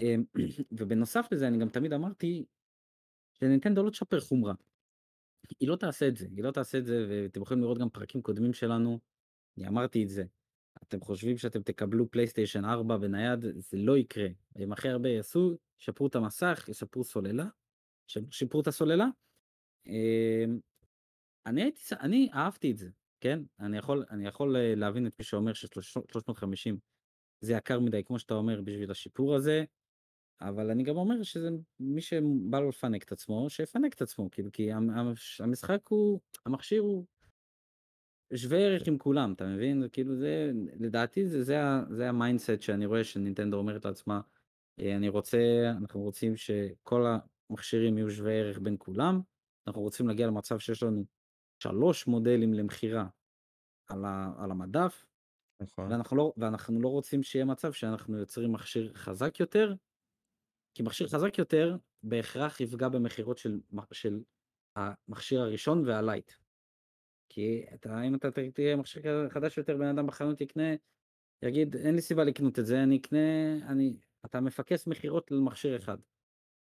אמ, ובנוסף לזה, אני גם תמיד אמרתי, שנינטנדו לא תשפר חומרה. היא לא תעשה את זה, היא לא תעשה את זה, ואתם יכולים לראות גם פרקים קודמים שלנו, אני אמרתי את זה. אתם חושבים שאתם תקבלו פלייסטיישן 4 בנייד, זה לא יקרה. הם הכי הרבה יעשו, ישפרו את המסך, ישפרו סוללה, שיפרו את הסוללה. אמ, אני הייתי, אני אהבתי את זה, כן? אני יכול, אני יכול אה, להבין את מי שאומר ש-350 זה יקר מדי, כמו שאתה אומר, בשביל השיפור הזה, אבל אני גם אומר שזה מי שבא לו לפנק את עצמו, שיפנק את עצמו, כאילו, כי המ- המ- המשחק הוא, המכשיר הוא שווה ערך עם כולם, אתה מבין? כאילו זה, לדעתי זה, זה, זה ה mindset שאני רואה שנינטנדו אומרת לעצמה, "אה, אני רוצה, אנחנו רוצים שכל המכשירים יהיו שווי ערך בין כולם, אנחנו רוצים להגיע למצב שיש לנו שלוש מודלים למכירה על, ה, על המדף, נכון. ואנחנו לא, ואנחנו לא רוצים שיהיה מצב שאנחנו יוצרים מכשיר חזק יותר, כי מכשיר חזק יותר בהכרח יפגע במכירות של, של המכשיר הראשון והלייט. כי אתה, אם אתה תהיה מכשיר חדש יותר, בן אדם בחנות יקנה, יגיד, אין לי סיבה לקנות את זה, אני אקנה, אני, אתה מפקס מכירות למכשיר אחד.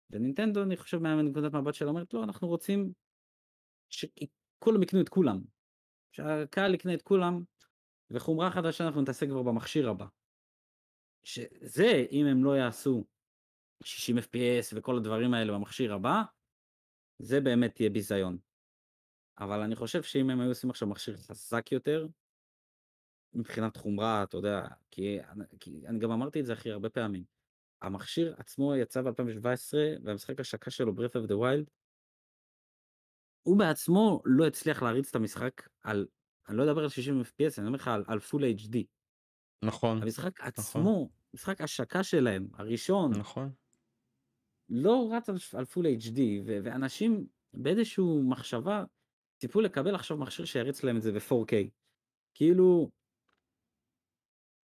ונינטנדו, אני חושב, מנקודת מבט שלה אומרת, לא, אנחנו רוצים שכולם יקנו את כולם. שהקהל יקנה את כולם, וחומרה חדשה אנחנו נתעסק כבר במכשיר הבא. שזה, אם הם לא יעשו 60 FPS וכל הדברים האלה במכשיר הבא, זה באמת יהיה ביזיון. אבל אני חושב שאם הם היו עושים עכשיו מכשיר חזק יותר, מבחינת חומרה, אתה יודע, כי, כי אני גם אמרתי את זה הכי הרבה פעמים. המכשיר עצמו יצא ב-2017, והמשחק השקה שלו, Breath of the Wild, הוא בעצמו לא הצליח להריץ את המשחק על, אני לא אדבר על 60 FPS, אני אומר לך על, על full HD. נכון. המשחק נכון. עצמו, משחק השקה שלהם, הראשון, נכון. לא רץ על, על full HD, ו- ואנשים באיזשהו מחשבה ציפו לקבל עכשיו מכשיר שיריץ להם את זה ב-4K. כאילו,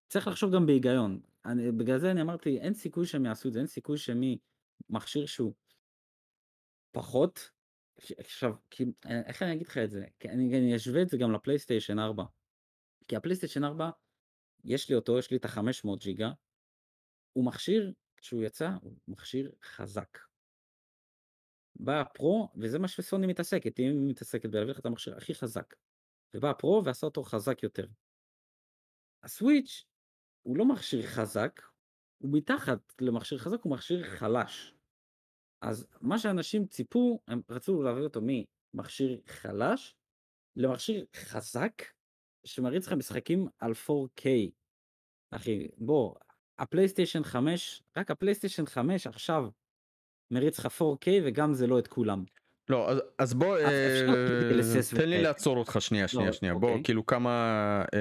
צריך לחשוב גם בהיגיון. אני, בגלל זה אני אמרתי, אין סיכוי שהם יעשו את זה, אין סיכוי שממכשיר שהוא פחות, עכשיו, כי, איך אני אגיד לך את זה? כי אני, אני אשווה את זה גם לפלייסטיישן 4. כי הפלייסטיישן 4, יש לי אותו, יש לי את ה-500 ג'יגה, הוא מכשיר, כשהוא יצא, הוא מכשיר חזק. בא הפרו, וזה מה שסוני מתעסקת, היא מתעסקת בלהביא לך את המכשיר הכי חזק. ובא הפרו ועשה אותו חזק יותר. הסוויץ' הוא לא מכשיר חזק, הוא מתחת למכשיר חזק, הוא מכשיר חלש. אז מה שאנשים ציפו, הם רצו להביא אותו ממכשיר חלש למכשיר חזק, שמריץ לך משחקים על 4K. אחי, בוא, הפלייסטיישן 5, רק הפלייסטיישן 5 עכשיו מריץ לך 4K וגם זה לא את כולם. לא אז, אז בוא אה, תן לי לעצור אותך שנייה שנייה לא, שנייה אוקיי. בוא כאילו כמה אה,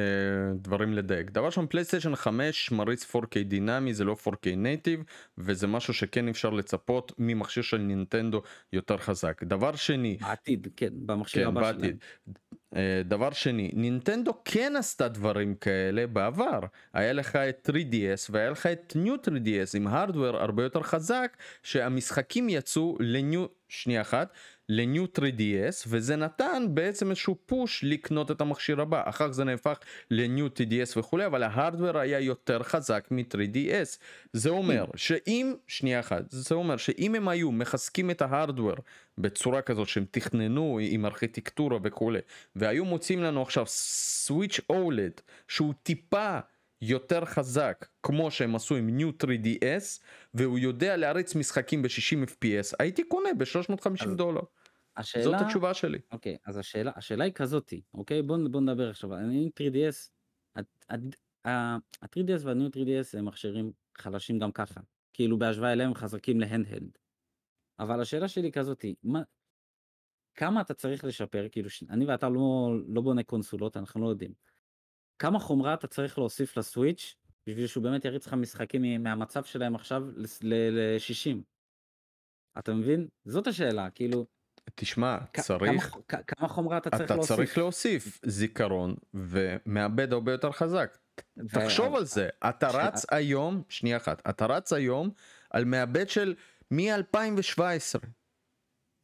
דברים לדייק דבר שם פלייסטיישן 5 מריץ 4K דינמי זה לא 4K native וזה משהו שכן אפשר לצפות ממכשיר של נינטנדו יותר חזק דבר שני בעתיד כן במכשיר כן, הבא בעתיד. שלהם. דבר שני נינטנדו כן עשתה דברים כאלה בעבר. היה לך את 3DS והיה לך את New 3DS עם hardware הרבה יותר חזק שהמשחקים יצאו לניו שנייה אחת לניו 3DS וזה נתן בעצם איזשהו פוש לקנות את המכשיר הבא. אחר כך זה נהפך לניו 3DS וכולי אבל ההארדוור היה יותר חזק מ-3DS זה אומר שאם שנייה אחת זה אומר שאם הם היו מחזקים את ההארדוור בצורה כזאת שהם תכננו עם ארכיטקטורה וכולי והיו מוצאים לנו עכשיו סוויץ' אולד שהוא טיפה יותר חזק כמו שהם עשו עם New 3DS והוא יודע להריץ משחקים ב-60 FPS הייתי קונה ב-350 דולר. השאלה... זאת התשובה שלי. אוקיי אז השאלה השאלה היא כזאתי אוקיי בוא, בוא נדבר עכשיו אני 3DS ה-3DS וה-New 3DS הם מכשירים חלשים גם ככה כאילו בהשוואה אליהם חזקים להנדהלד. אבל השאלה שלי כזאתי מה כמה אתה צריך לשפר כאילו אני ואתה לא לא בונה קונסולות אנחנו לא יודעים. כמה חומרה אתה צריך להוסיף לסוויץ' בשביל שהוא באמת יריץ לך משחקים מהמצב שלהם עכשיו ל-60. אתה מבין? זאת השאלה, כאילו... תשמע, צריך... כמה, כמה חומרה אתה צריך אתה להוסיף? אתה צריך להוסיף זיכרון ומעבד הרבה יותר חזק. ו... תחשוב על זה, אתה רץ. היום, שנייה אחת, אתה רץ היום על מעבד של מ-2017.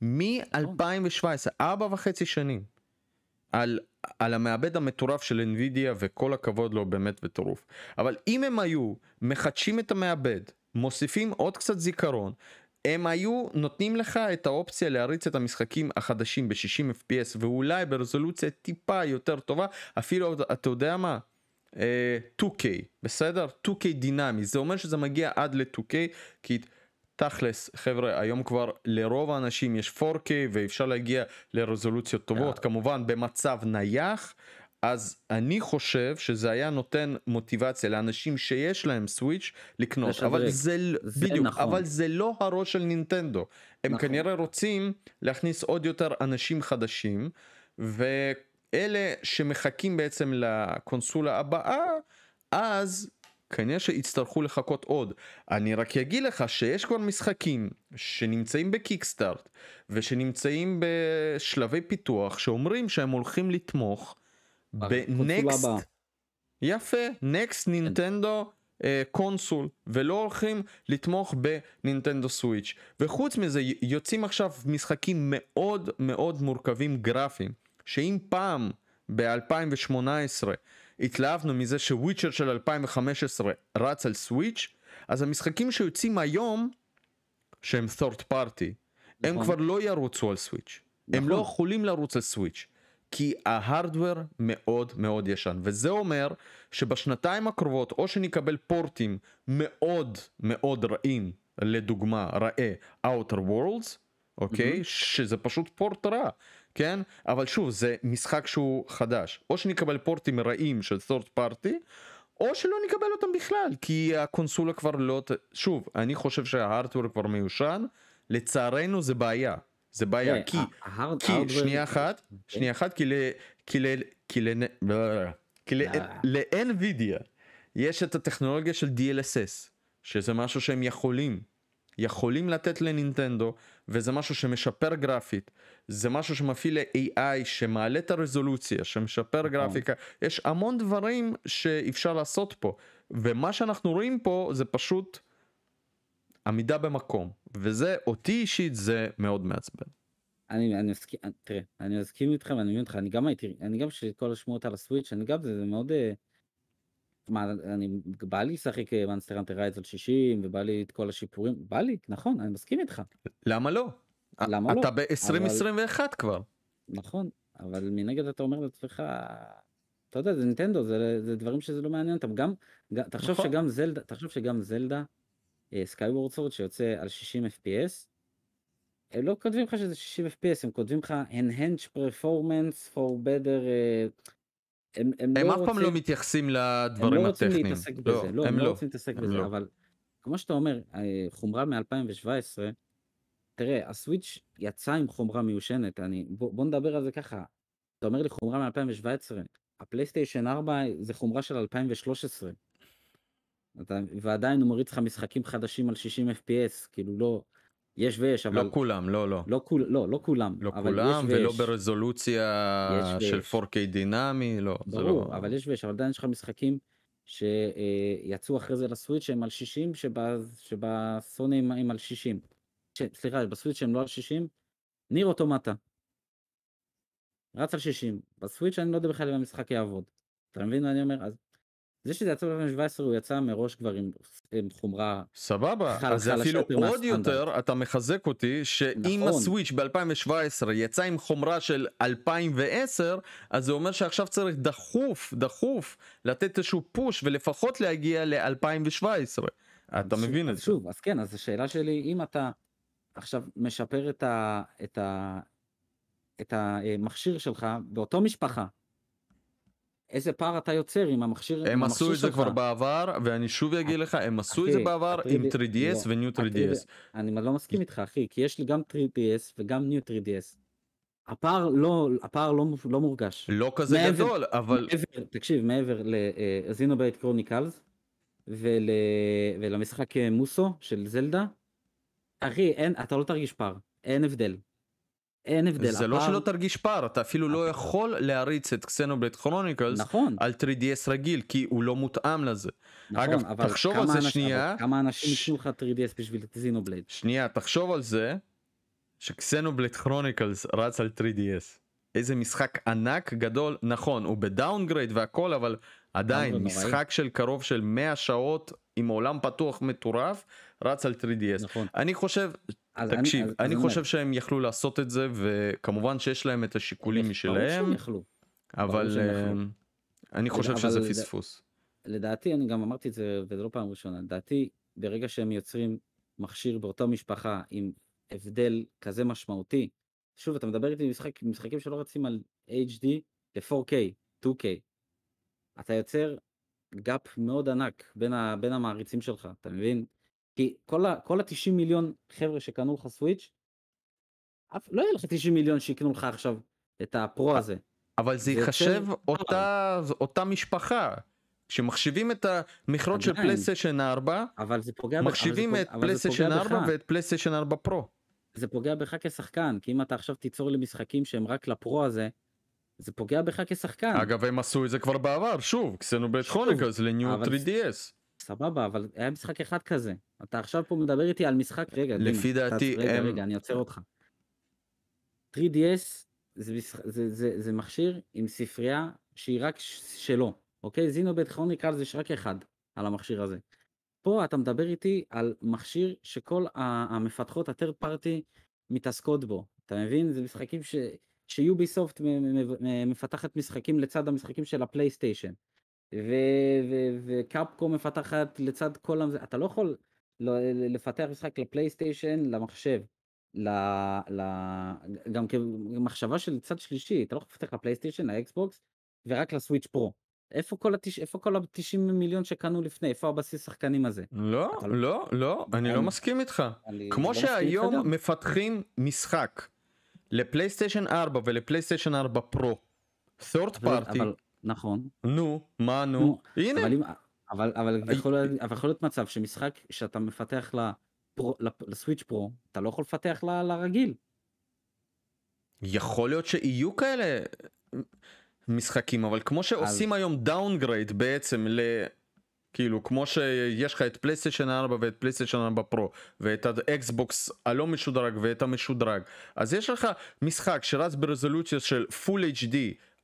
מ-2017, ארבע וחצי שנים. על, על המעבד המטורף של NVIDIA וכל הכבוד לו באמת בטירוף. אבל אם הם היו מחדשים את המעבד, מוסיפים עוד קצת זיכרון, הם היו נותנים לך את האופציה להריץ את המשחקים החדשים ב-60 FPS ואולי ברזולוציה טיפה יותר טובה, אפילו אתה יודע מה? Uh, 2K, בסדר? 2K דינמי, זה אומר שזה מגיע עד ל-2K כי תכלס חבר'ה היום כבר לרוב האנשים יש 4K ואפשר להגיע לרזולוציות טובות yeah. כמובן במצב נייח אז אני חושב שזה היה נותן מוטיבציה לאנשים שיש להם סוויץ' לקנות אבל זה, זה בדיוק נכון. אבל זה לא הראש של נינטנדו הם נכון. כנראה רוצים להכניס עוד יותר אנשים חדשים ואלה שמחכים בעצם לקונסולה הבאה אז כנראה שיצטרכו לחכות עוד. אני רק אגיד לך שיש כבר משחקים שנמצאים בקיקסטארט ושנמצאים בשלבי פיתוח שאומרים שהם הולכים לתמוך בנקסט. יפה, נקסט נינטנדו קונסול ולא הולכים לתמוך בנינטנדו סוויץ' וחוץ מזה יוצאים עכשיו משחקים מאוד מאוד מורכבים גרפיים שאם פעם ב-2018 התלהבנו מזה שוויצ'ר של 2015 רץ על סוויץ' אז המשחקים שיוצאים היום שהם third party הם נכון. כבר לא ירוצו על סוויץ' הם נכון. לא יכולים לרוץ על סוויץ' כי ההארדוור מאוד מאוד ישן וזה אומר שבשנתיים הקרובות או שנקבל פורטים מאוד מאוד רעים לדוגמה ראה Outer Worlds אוקיי מהמם. שזה פשוט פורט רע כן אבל שוב זה משחק שהוא חדש או שנקבל פורטים רעים של third party או שלא נקבל אותם בכלל כי הקונסולה כבר לא. שוב אני חושב שההארדוור כבר מיושן לצערנו זה בעיה זה בעיה תראה, כי כי שנייה אחת אוקיי. שנייה אחת כי ל... כי ל... כי ל... כי. אה. ל-NVIDIA יש את הטכנולוגיה של DLSS שזה משהו שהם יכולים יכולים לתת לנינטנדו וזה משהו שמשפר גרפית זה משהו שמפעיל ל-AI שמעלה את הרזולוציה שמשפר נכון. גרפיקה יש המון דברים שאפשר לעשות פה ומה שאנחנו רואים פה זה פשוט עמידה במקום וזה אותי אישית זה מאוד מעצבן. אני אני מסכים תראה אני מסכים איתך ואני מבין אותך אני גם הייתי אני גם שכל השמועות על הסוויץ' אני גם זה זה מאוד אה, מה אני בא לי לשחק Monster Hunter Rise על 60 ובא לי את כל השיפורים בא לי נכון אני מסכים איתך למה לא? למה לא? אתה ב-2021 כבר. נכון אבל מנגד אתה אומר לעצמך אתה יודע זה נינטנדו זה, זה דברים שזה לא מעניין אותם גם, גם תחשוב נכון. שגם זלדה תחשוב שגם זלדה Skyward Sword שיוצא על 60 fps הם לא כותבים לך שזה 60 fps הם כותבים לך enhance performance for better אה, הם, הם, הם לא אף פעם רוצים, לא מתייחסים הם לדברים לא רוצים הטכניים. להתעסק בזה לא, הם לא רוצים להתעסק הם בזה לא. אבל כמו שאתה אומר אה, חומרה מ-2017 תראה הסוויץ' יצא עם חומרה מיושנת אני בוא, בוא נדבר על זה ככה אתה אומר לי חומרה מ-2017 הפלייסטיישן 4 זה חומרה של 2013 אתה, ועדיין הוא מריץ לך משחקים חדשים על 60 fps כאילו לא יש ויש אבל לא כולם, לא, לא. לא, כול, לא, לא כולם לא כולם, ולא ויש. ברזולוציה של ויש. 4K דינמי, לא. זה ברור, לא... אבל יש ויש, אבל עדיין יש לך משחקים שיצאו אחרי זה לסוויץ' שהם על 60, שבה- שבסוני הם- הם על 60. סליחה, בסוויץ' שהם לא על 60, ניר אוטומטה. רץ על 60. בסוויץ' אני לא יודע בכלל אם המשחק יעבוד. אתה מבין מה אני אומר? אז זה שזה יצא ב-2017 הוא יצא מראש כבר עם, עם חומרה סבבה, חל- אז חלשה אפילו עוד מהסטנדרט. יותר, אתה מחזק אותי, שאם נכון. הסוויץ' ב-2017 יצא עם חומרה של 2010, אז זה אומר שעכשיו צריך דחוף, דחוף, לתת איזשהו פוש ולפחות להגיע ל-2017. אתה ש- מבין את זה. שוב, אז כן, אז השאלה שלי, אם אתה עכשיו משפר את, ה, את, ה, את המכשיר שלך באותו משפחה, איזה פער אתה יוצר עם המכשיר, הם עם עשו המכשיר את זה שלך? כבר בעבר, ואני שוב אגיד לך, הם עשו את זה בעבר עם ה-3D 3DS לא, ו-New 3DS. ה-3D אני לא מסכים איתך, אחי, כי יש לי גם 3DS וגם New 3DS. הפער לא, הפער לא, לא מורגש. לא כזה מעבר- גדול, אבל מעבר, תקשיב, מעבר ל Xenoblade Chronicles ול, ולמשחק אה, מוסו של זלדה, אחי, אין, אתה לא תרגיש פער, אין הבדל. אין הבדל. זה לא הפער- שלא תרגיש פער, אתה אפילו לא יכול להריץ את Xenoblade Chronicles נכון, על 3DS רגיל, כי הוא לא מותאם לזה. נכון, אגב, אבל תחשוב על זה אנשים- שנייה. אבל כמה אנשים ייתנו לך 3DS בשביל Xenoblade? שנייה, תחשוב על זה ש Xenoblade Chronicles רץ על 3DS. איזה משחק ענק גדול, נכון, הוא ב downgrade והכל, אבל עדיין. משחק של קרוב של 100 שעות עם עולם פתוח מטורף, רץ על 3DS. נכון. אני חושב, תקשיב, אז- אני אז חושב שהם יכלו לעשות את זה, וכמובן שיש להם את השיקולים משלהם. אבל. אה, אני חושב שזה פספוס. לדעתי, אני גם אמרתי את זה, וזה לא פעם ראשונה, לדעתי, ברגע שהם יוצרים מכשיר באותה משפחה עם הבדל כזה משמעותי, שוב, אתה מדבר איתי משחק, משחקים שלא רצים על HD ל-4K, 2K, אתה יוצר גאפ מאוד ענק בין, ה, בין המעריצים שלך, אתה מבין? כי כל ה-90 מיליון חבר'ה שקנו לך סוויץ', אף, לא יהיה לך 90 מיליון שיקנו לך עכשיו את הפרו הזה. אבל זה זה ייחשב. אותה, אותה משפחה. כשמחשיבים את המכירות של. פלייסטיישן 4, אבל זה פוגע זה מחשיבים את זה פלייסטיישן פוגע 4 בך. ואת פלייסטיישן 4 פרו. זה פוגע בך כשחקן, כי אם אתה עכשיו תיצור לי משחקים שהם רק לפרו הזה, זה פוגע בך כשחקן. אגב הם עשו את זה כבר בעבר, שוב. שוב, Chronicles ל New אבל- 3DS. סבבה, אבל היה משחק אחד כזה. אתה עכשיו פה מדבר איתי על משחק, רגע, דימה, לפי אתה- דעתי רגע, הם- רגע, אני עוצר אותך. 3DS זה, משח- זה, זה, זה מכשיר עם ספרייה שהיא רק שלו, אוקיי? זינובד כרוניקל זה רק אחד על המכשיר הזה. פה אתה מדבר איתי על מכשיר שכל המפתחות, הטרד פארטי, מתעסקות בו. אתה מבין? זה משחקים ש... שיוביסופט מפתחת משחקים לצד המשחקים של הפלייסטיישן. ו- ו- וקפקום מפתחת לצד כל הזה, אתה לא יכול לפתח משחק לפלייסטיישן, למחשב, ל, ל, גם כמחשבה של צד שלישי, אתה לא יכול לפתח לפלייסטיישן, לאקסבוקס, ורק לסוויץ' פרו. איפה כל, התש... איפה כל ה-90 מיליון שקנו לפני? איפה הבסיס שחקנים הזה? לא, אתה- לא, לא, אני לא אני- מסכים איתך. אני כמו לא איתך שהיום גם. מפתחים משחק לפלייסטיישן 4 ולפלייסטיישן 4 פרו, third party, אבל, נכון, נו, מה נו, נו, הנה, אבל, אם, אבל, אבל, אי- יכול, אבל יכול להיות מצב שמשחק שאתה מפתח לפרו, לסוויץ' פרו, אתה לא יכול לפתח ל- לרגיל. יכול להיות שיהיו כאלה משחקים, אבל כמו שעושים היום downgrade בעצם ל... כאילו כמו שיש לך את פלייסטיישן 4 ואת פלייסטיישן 4 פרו ואת האקסבוקס הלא משודרג ואת המשודרג אז יש לך משחק שרץ ברזולוציה של פול HD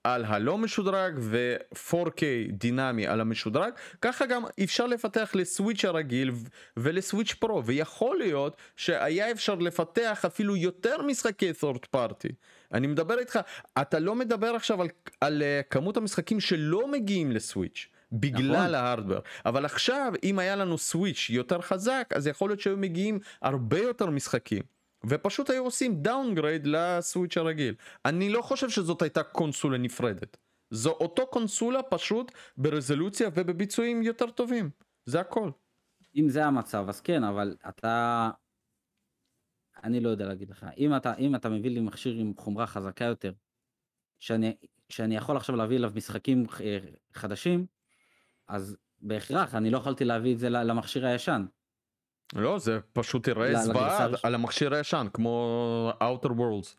על הלא משודרג ו-4K דינמי על המשודרג ככה גם אפשר לפתח לסוויץ' הרגיל ולסוויץ' פרו ויכול להיות שהיה אפשר לפתח אפילו יותר משחקי third party. אני מדבר איתך אתה לא מדבר עכשיו על, על uh, כמות המשחקים שלא מגיעים לסוויץ' בגלל נכון. ההארדוור. אבל עכשיו אם היה לנו סוויץ' יותר חזק אז יכול להיות שהיו מגיעים הרבה יותר משחקים ופשוט היו עושים downgrade לסוויץ' הרגיל אני לא חושב שזאת הייתה קונסולה נפרדת זו אותו קונסולה פשוט ברזולוציה ובביצועים יותר טובים זה הכל אם זה המצב, אז כן, אבל אתה... אני לא יודע להגיד לך. אם אתה, אם אתה מביא לי מכשיר עם חומרה חזקה יותר, שאני, שאני יכול עכשיו להביא אליו משחקים אה, חדשים, אז בהכרח אני לא יכולתי להביא את זה למכשיר הישן. לא זה פשוט יראה זוועה על המכשיר הישן כמו Outer Worlds.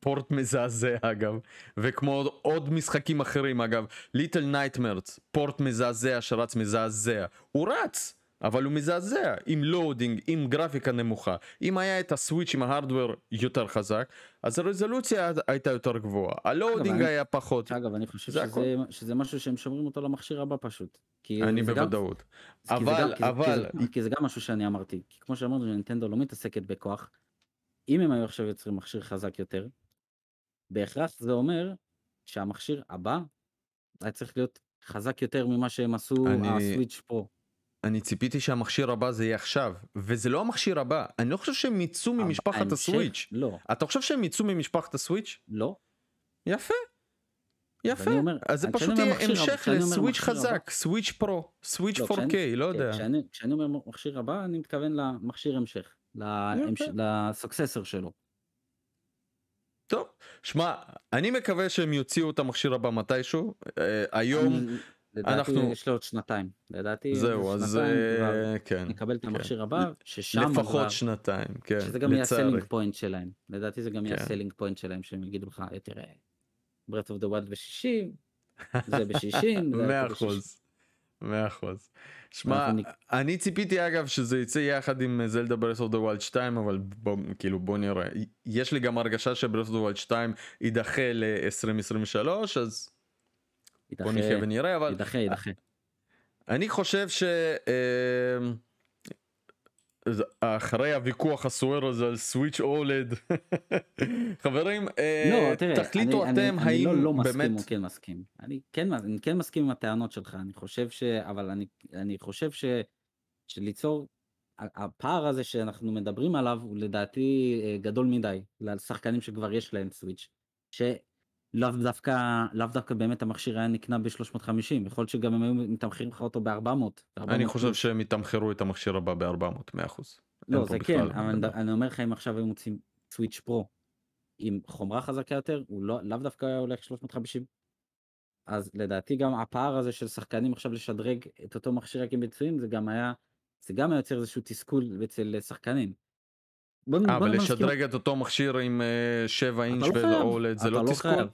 port מזעזע אגב. וכמו עוד משחקים אחרים אגב. Little Nightmares port מזעזע שרץ מזעזע. הוא רץ אבל הוא מזעזע עם loading עם גרפיקה נמוכה. אם היה את הסוויץ' עם ה hardware יותר חזק אז הרזולוציה הייתה יותר גבוהה. ה loading אני- היה פחות. שאגב, אני חושב זה שזה, שזה משהו שהם שומרים אותו למכשיר הבא פשוט. כי אני גם- בוודאות כי זה אבל גם- כי זה- כי אבל זה- כי זה גם משהו שאני אמרתי. כי כמו שאמרנו, נינטנדו לא מתעסקת בכוח. אם הם היו עכשיו יוצרים מכשיר חזק יותר, בהכרח זה אומר שהמכשיר הבא היה צריך להיות חזק יותר ממה שהם עשו אני- הסוויץ' פרו. אני ציפיתי שהמכשיר הבא זה יהיה עכשיו וזה לא המכשיר הבא אני לא חושב שהם יצאו ממשפחת ההמשך- הסוויץ' לא, אתה חושב שהם יצאו ממשפחת הסוויץ'? לא. יפה. יפה. אני אומר- אז זה פשוט יהיה המשך לסוויץ' חזק, סוויץ' פרו, סוויץ' לא, 4K, כשאני- לא יודע. כשאני, כשאני אומר מכשיר הבא, אני מתכוון למכשיר המשך. להמש... לסוקססור שלו. טוב, שמע, אני מקווה שהם יוציאו את המכשיר הבא מתישהו. אה, היום, אני- לדעתי אנחנו- יש לו עוד שנתיים. לדעתי זהו, אז אה, כן. נקבל את כן. המכשיר הבא, ששם לפחות שנתיים, כן, שזה גם יהיה לצערי. הסלינג point שלהם. לדעתי זה גם יהיה כן. ה selling point שלהם, שהם יגידו לך, "אה, תראה, Breath of the Wild ב-60, זה ב-60. מאה אחוז. מאה אחוז. שמע, אני ציפיתי אגב שזה יצא יחד עם זלדה Breath of the Wild 2 אבל בוא, כאילו בוא נראה יש לי גם הרגשה ש Breath of the Wild 2 יידחה ל-2023 אז בוא נחיה ונראה אבל יידחה, יידחה. אני חושב ש... זה- אחרי הוויכוח הסוער הזה על סוויץ' אולד חברים אה, לא, תראה, תחליטו אני, אתם אני, אני האם לא, לא מסכים באמת או כן מסכים. אני כן, אני כן מסכים עם הטענות שלך, אני חושב ש... אבל אני, אני חושב ש... שליצור... הפער הזה שאנחנו מדברים עליו הוא לדעתי אה, גדול מדי לשחקנים שכבר יש להם סוויץ'. שלאו דווקא, לאו דווקא באמת המכשיר היה נקנה ב-350, יכול להיות שגם הם היו מתמחרים לך אותו ב-400. אני חושב שהם יתמחרו את המכשיר הבא ב-400 100%. לא, זה כן, אבל לדבר. אני אומר לך אם עכשיו היו מוצאים סוויץ' פרו עם חומרה חזקה יותר, הוא לא, לאו דווקא היה הולך 350. אז לדעתי גם הפער הזה של שחקנים עכשיו לשדרג את אותו מכשיר רק עם ביצועים, זה גם היה, זה גם היה יוצר איזשהו תסכול אצל שחקנים. בוא, אה, בוא אבל לשדרג את אותו מכשיר עם 7 אינץ' אתה לא חייב, ואולד זה לא לא תסכול?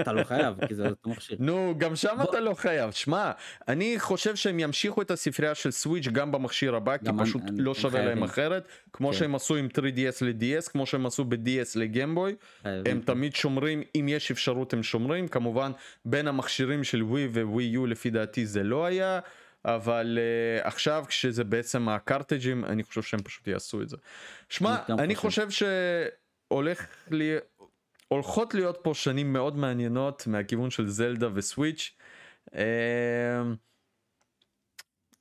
אתה לא חייב, כי זה אותו מכשיר. נו גם שם אתה לא חייב שמע אני חושב שהם ימשיכו את הספרייה של סוויץ' גם במכשיר הבא כי פשוט לא שווה להם. אחרת כמו כן. שהם עשו עם 3DS ל-DS כמו שהם עשו ב-DS לגמבוי. הם תמיד שומרים אם יש אפשרות הם שומרים כמובן בין המכשירים של ווי וווי יו לפי דעתי זה לא היה אבל uh, עכשיו כשזה בעצם הקרטג'ים אני חושב שהם פשוט יעשו את זה. שמע אני. חושב שהולך לי הולכות להיות פה שנים מאוד מעניינות מהכיוון של זלדה וסוויץ'. אמ,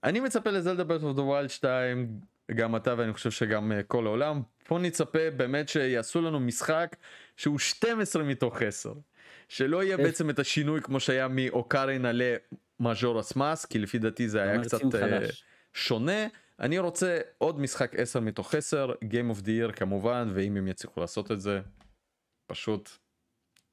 אני מצפה לזלדה Breath of the Wild 2 גם אתה ואני חושב שגם אה, כל העולם פה נצפה באמת שיעשו לנו משחק שהוא 12 מתוך 10 שלא יהיה? בעצם את השינוי כמו שהיה מ Ocarina ל Majora's Mask כי לפי דעתי זה היה קצת אה, חדש. שונה אני רוצה עוד משחק 10 מתוך 10 Game of the Year כמובן ואם הם יצליחו לעשות את זה פשוט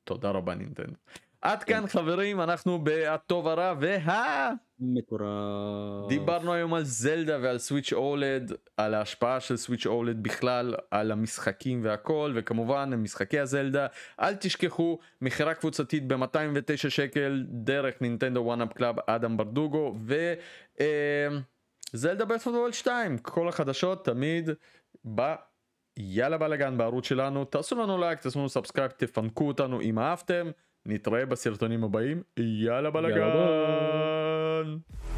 תודה רבה נינטנדו. עד כאן חברים אנחנו ב"הטוב הרע וה... מטורף. דיברנו היום על זלדה ועל סוויץ' OLED על ההשפעה של סוויץ' OLED בכלל על המשחקים והכל וכמובן משחקי הזלדה אל תשכחו מכירה קבוצתית ב-209 שקל דרך נינטנדו 1UP Club אדם ברדוגו וזלדה Breath of the Wild 2 כל החדשות תמיד ב... יאללה בלאגן בערוץ שלנו תעשו לנו לייק תעשו לנו subscribe תפנקו אותנו אם אהבתם נתראה בסרטונים הבאים יאללה בלאגן. יאללה.